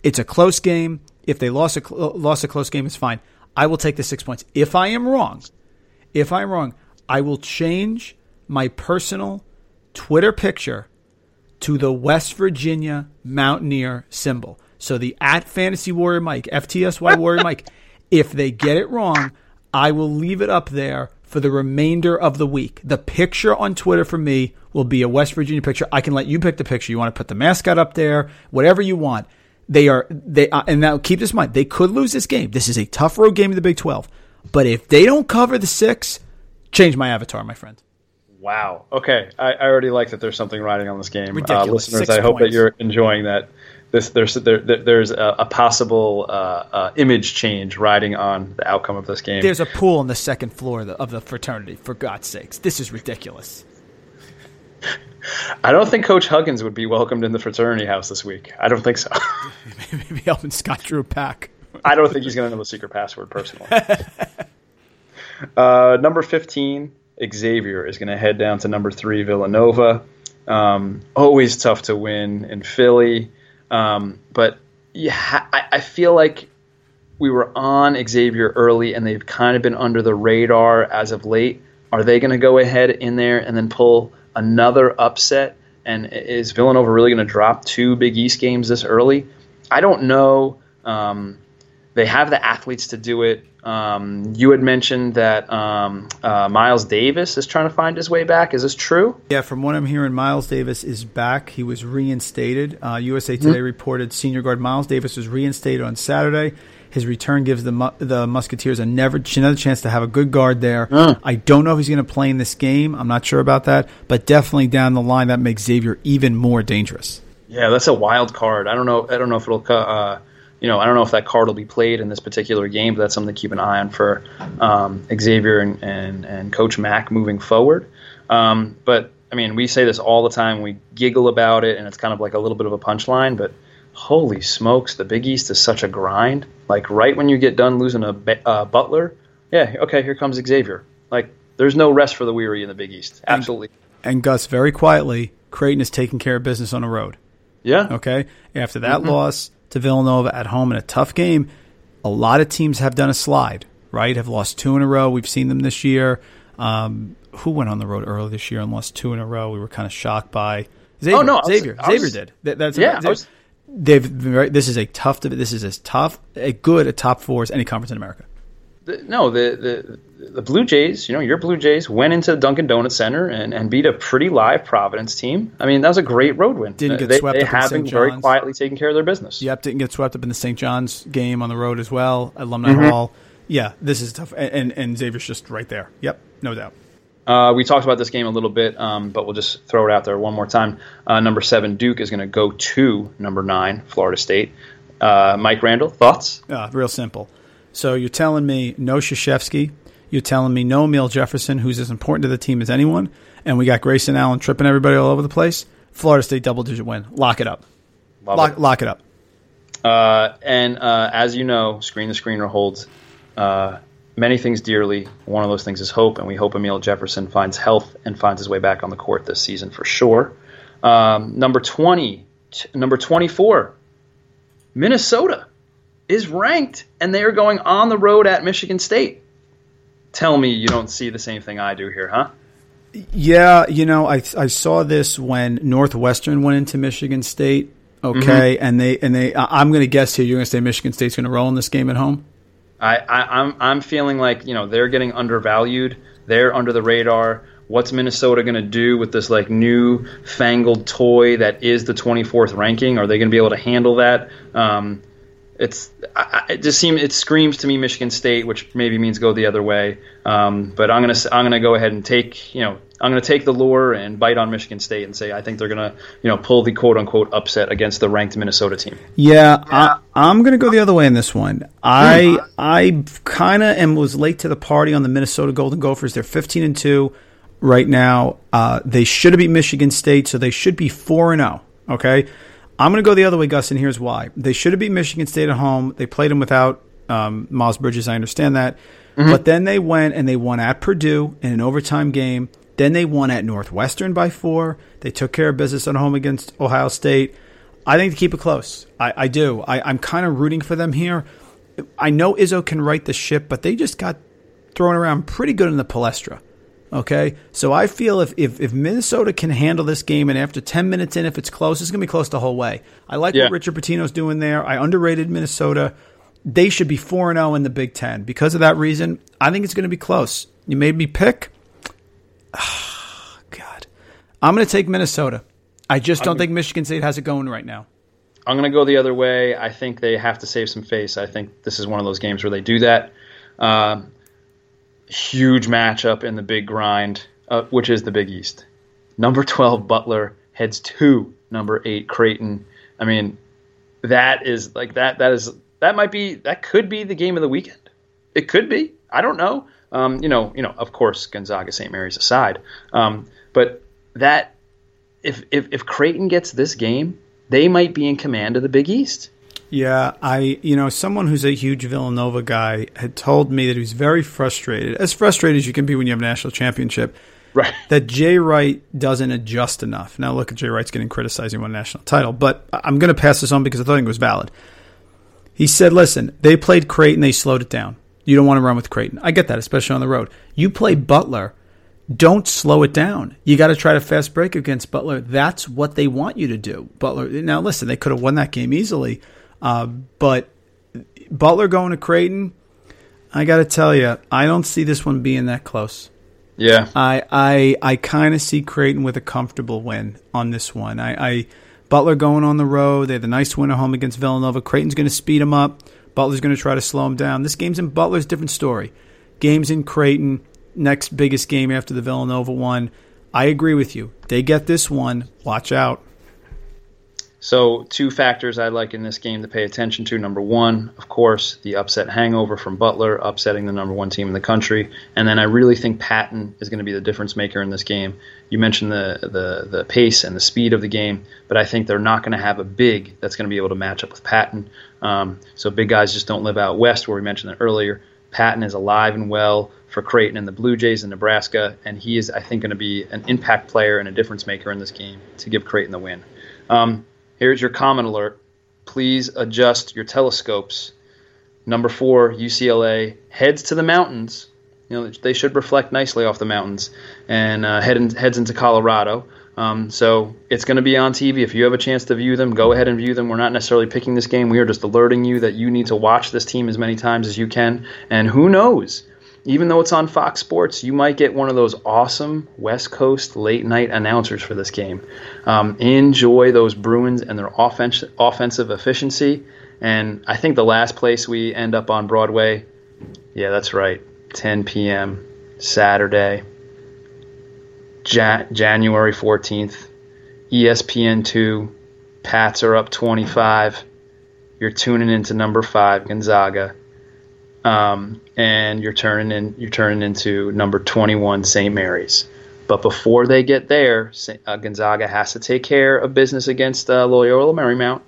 It's a close game. If they lost a cl- lost a close game, it's fine. I will take the six points. If I am wrong, if I'm wrong, I will change my personal Twitter picture to the West Virginia Mountaineer symbol. So the at Fantasy Warrior Mike, FTSY Warrior Mike. If they get it wrong, I will leave it up there for the remainder of the week. The picture on Twitter for me will be a West Virginia picture. I can let you pick the picture. You want to put the mascot up there, whatever you want. They are they uh, and now keep this in mind. They could lose this game. This is a tough road game in the Big 12. But if they don't cover the 6, change my avatar, my friend. Wow. Okay. I, I already like that there's something riding on this game. Uh, listeners, Six I hope that you're enjoying that. This there's there, there- there's a, a possible uh, uh, image change riding on the outcome of this game. There's a pool on the second floor of the, of the fraternity. For God's sakes, this is ridiculous. I don't think Coach Huggins would be welcomed in the fraternity house this week. I don't think so. Maybe helping Scott Drew a pack. I don't think he's going to know the secret password personally. uh, number 15, Xavier, is going to head down to number three, Villanova. Um, always tough to win in Philly. Um, but yeah, I, I feel like we were on Xavier early and they've kind of been under the radar as of late. Are they going to go ahead in there and then pull another upset? And is Villanova really going to drop two Big East games this early? I don't know. Um, they have the athletes to do it. Um, you had mentioned that um, uh, Myles Davis is trying to find his way back. Is this true? Yeah, from what I'm hearing, Myles Davis is back. He was reinstated. Uh, USA Today reported senior guard Myles Davis was reinstated on Saturday. His return gives the the Musketeers a never another chance to have a good guard there. I don't know if he's going to play in this game. I'm not sure about that, but definitely down the line that makes Xavier even more dangerous. Yeah, that's a wild card. I don't know. I don't know if it'll. Uh, you know, I don't know if that card will be played in this particular game, but that's something to keep an eye on for um, Xavier and, and and Coach Mack moving forward. Um, but I mean, we say this all the time. We giggle about it, and it's kind of like a little bit of a punchline. But holy smokes, the Big East is such a grind. Like right when you get done losing a uh, Butler, yeah, okay, here comes Xavier. Like there's no rest for the weary in the Big East. Absolutely. And Gus, very quietly, Creighton is taking care of business on the road. Yeah. Okay. After that loss to Villanova at home in a tough game, a lot of teams have done a slide, right? Have lost two in a row. We've seen them this year. Um, who went on the road early this year and lost two in a row? We were kind of shocked by Xavier. Oh, no, Xavier. Was- Xavier did. That, that's Yeah, was- They've this is a tough. This is as tough, a good a top four as any conference in America. The, no, the, the the Blue Jays, you know, your Blue Jays went into the Dunkin' Donuts Center and, and beat a pretty live Providence team. I mean, that was a great road win. Didn't get they, swept they up in have St. been very John's. quietly taking care of their business. Yep, didn't get swept up in the St. John's game on the road as well, Alumni Mm-hmm. Hall. Yeah, this is tough, and, and and Xavier's just right there. Yep, no doubt. Uh, we talked about this game a little bit, um, but we'll just throw it out there one more time. Uh, number seven, Duke is going to go to number nine, Florida State. Uh, Mike Randle, thoughts? Uh, real simple. So you're telling me no Krzyzewski. You're telling me no Amile Jefferson, who's as important to the team as anyone, and we got Grayson Allen tripping everybody all over the place. Florida State double digit win. Lock it up. Lock, it. lock it up. Uh, and uh, as you know, Screen the Screener holds uh, many things dearly. One of those things is hope, and we hope Amile Jefferson finds health and finds his way back on the court this season for sure. Um, number 20, t- number 24, Minnesota is ranked, and they are going on the road at Michigan State. Tell me you don't see the same thing I do here, huh? Yeah, you know, I I saw this when Northwestern went into Michigan State. Okay, and they and they. I'm going to guess here. You're going to say Michigan State's going to roll in this game at home. I, I, I'm I'm feeling like you know they're getting undervalued. They're under the radar. What's Minnesota going to do with this like new fangled toy that is the 24th ranking? Are they going to be able to handle that? Um, it's I, it just seems it screams to me Michigan State, which maybe means go the other way. Um, but I'm gonna I'm gonna go ahead and take you know I'm gonna take the lure and bite on Michigan State and say I think they're gonna you know pull the quote unquote upset against the ranked Minnesota team. Yeah, I, I'm gonna go the other way in this one. I I kind of am was late to the party on the Minnesota Golden Gophers. They're 15 and two right now. Uh, they should have beat Michigan State, so they should be four and zero. Okay. I'm going to go the other way, Gus, and here's why. They should have beat Michigan State at home. They played them without um, Miles Bridges. I understand that. Mm-hmm. But then they went and they won at Purdue in an overtime game. Then they won at Northwestern by four. They took care of business at home against Ohio State. I think to keep it close. I, I do. I, I'm kind of rooting for them here. I know Izzo can right the ship, but they just got thrown around pretty good in the Palestra. Okay, so I feel if, if, if Minnesota can handle this game, and after ten minutes in, if it's close, it's going to be close the whole way. I like Yeah. what Richard Pitino's doing there. I underrated Minnesota. They should be four and zero in the Big Ten because of that reason. I think it's going to be close. You made me pick. God, I'm going to take Minnesota. I just don't think Michigan State has it going right now. I'm going to go the other way. I think they have to save some face. I think this is one of those games where they do that. Um, huge matchup in the big grind, uh, which is the Big East. Number 12 Butler heads to number 8 Creighton. I mean, that is like that that is that might be that could be the game of the weekend. It could be. I don't know. Um, you know, you know, of course, Gonzaga St. Mary's aside. Um, but that if, if if Creighton gets this game, they might be in command of the Big East. Yeah, I you know someone who's a huge Villanova guy had told me that he was very frustrated, as frustrated as you can be when you have a national championship. Right. That Jay Wright doesn't adjust enough. Now look at Jay Wright's getting criticized. He won a national title, but I'm going to pass this on because I thought it was valid. He said, "Listen, they played Creighton. They slowed it down. You don't want to run with Creighton. I get that, especially on the road. You play Butler." Don't slow it down. You got to try to fast break against Butler. That's what they want you to do. Butler. Now, listen, they could have won that game easily, uh, but Butler going to Creighton, I got to tell you, I don't see this one being that close. Yeah. I I I kind of see Creighton with a comfortable win on this one. I, I Butler going on the road. They had a nice win at home against Villanova. Creighton's going to speed them up. Butler's going to try to slow them down. This game's in Butler's different story. Game's in Creighton. Next biggest game after the Villanova one. I agree with you. They get this one. Watch out. So, two factors I like in this game to pay attention to. Number one, of course, the upset hangover from Butler, upsetting the number one team in the country. And then I really think Patton is going to be the difference maker in this game. You mentioned the, the, the pace and the speed of the game, but I think they're not going to have a big that's going to be able to match up with Patton. Um, so, big guys just don't live out west, where we mentioned it earlier. Patton is alive and well for Creighton and the Blue Jays in Nebraska, and he is, I think, going to be an impact player and a difference maker in this game to give Creighton the win. Um, Here's your common alert. Please adjust your telescopes. Number four, UCLA heads to the mountains. You know they should reflect nicely off the mountains and uh, head in, heads into Colorado. Um, so it's going to be on TV. If you have a chance to view them, go ahead and view them. We're not necessarily picking this game. We are just alerting you that you need to watch this team as many times as you can. And who knows? Even though it's on Fox Sports, you might get one of those awesome West Coast late night announcers for this game. Um, enjoy those Bruins and their offensive efficiency. And I think the last place we end up on Broadway, yeah, that's right, 10 p.m. Saturday, ja- January 14th, ESPN2, Pats are up 25. You're tuning into number five, Gonzaga um, and you're turning in you're turning into number 21 St. Mary's. But before they get there, uh, Gonzaga has to take care of business against uh, Loyola Marymount,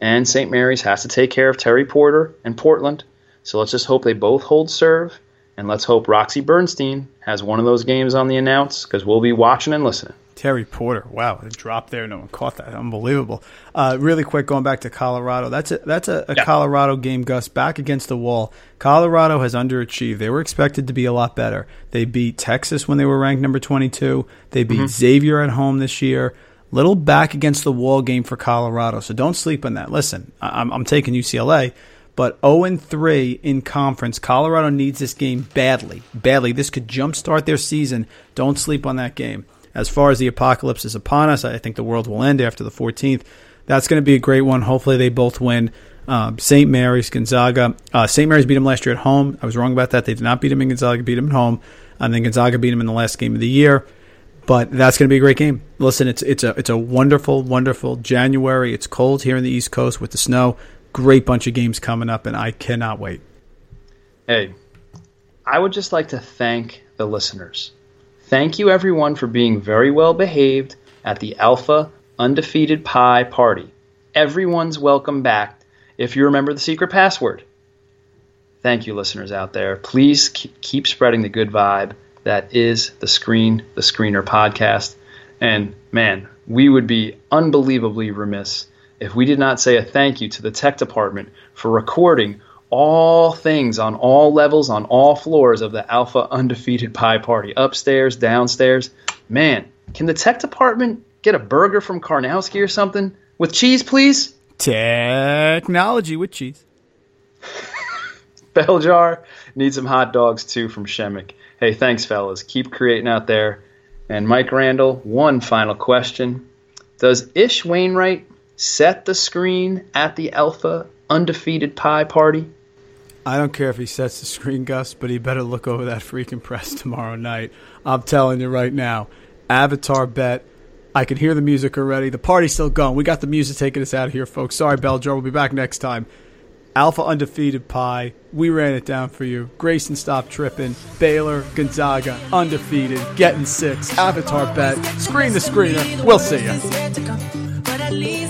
and St. Mary's has to take care of Terry Porter and Portland. So let's just hope they both hold serve, and let's hope Roxy Bernstein has one of those games on the announce because we'll be watching and listening. Terry Porter. Wow, it dropped there. No one caught that. Unbelievable. Uh, really quick, going back to Colorado. That's a that's a, a Yeah. Colorado game, Gus. Back against the wall. Colorado has underachieved. They were expected to be a lot better. They beat Texas when they were ranked number twenty two. They beat Xavier at home this year. Little back against the wall game for Colorado. So don't sleep on that. Listen, I'm, I'm taking UCLA. But 0 and 3 in conference. Colorado needs this game badly. Badly. This could jumpstart their season. Don't sleep on that game. As far as the apocalypse is upon us, I think the world will end after the 14th. That's going to be a great one. Hopefully, they both win. Um, St. Mary's, Gonzaga. Uh, St. Mary's beat them last year at home. I was wrong about that. They did not beat them in Gonzaga, beat them at home. And then Gonzaga beat them in the last game of the year. But that's going to be a great game. Listen, it's it's a it's a wonderful, wonderful January. It's cold here in the East Coast with the snow. Great bunch of games coming up, and I cannot wait. Hey, I would just like to thank the listeners. Thank you, everyone, for being very well behaved at the Alpha Undefeated Pi party. Everyone's welcome back if you remember the secret password. Thank you, listeners out there. Please keep spreading the good vibe that is the Screen the Screener podcast. And man, we would be unbelievably remiss if we did not say a thank you to the tech department for recording all things on all levels, on all floors of the Alpha Undefeated Pi Party, upstairs, downstairs. Man, can the tech department get a burger from Karnowski or something? With cheese, please? Technology with cheese. Bell jar. Need some hot dogs too from Przemek. Hey, thanks, fellas. Keep creating out there. And Mike Randle, one final question. Does Ish Wainwright set the screen at the Alpha Undefeated Pi Party? I don't care if he sets the screen, Gus, but he better look over that freaking press tomorrow night. I'm telling you right now. Avatar bet. I can hear the music already. The party's still going. We got the music taking us out of here, folks. Sorry, Beljar. We'll be back next time. Alpha Undefeated Pi. We ran it down for you. Grayson stopped tripping. Baylor, Gonzaga, undefeated, getting six. Avatar bet. Screen the screener. We'll see you.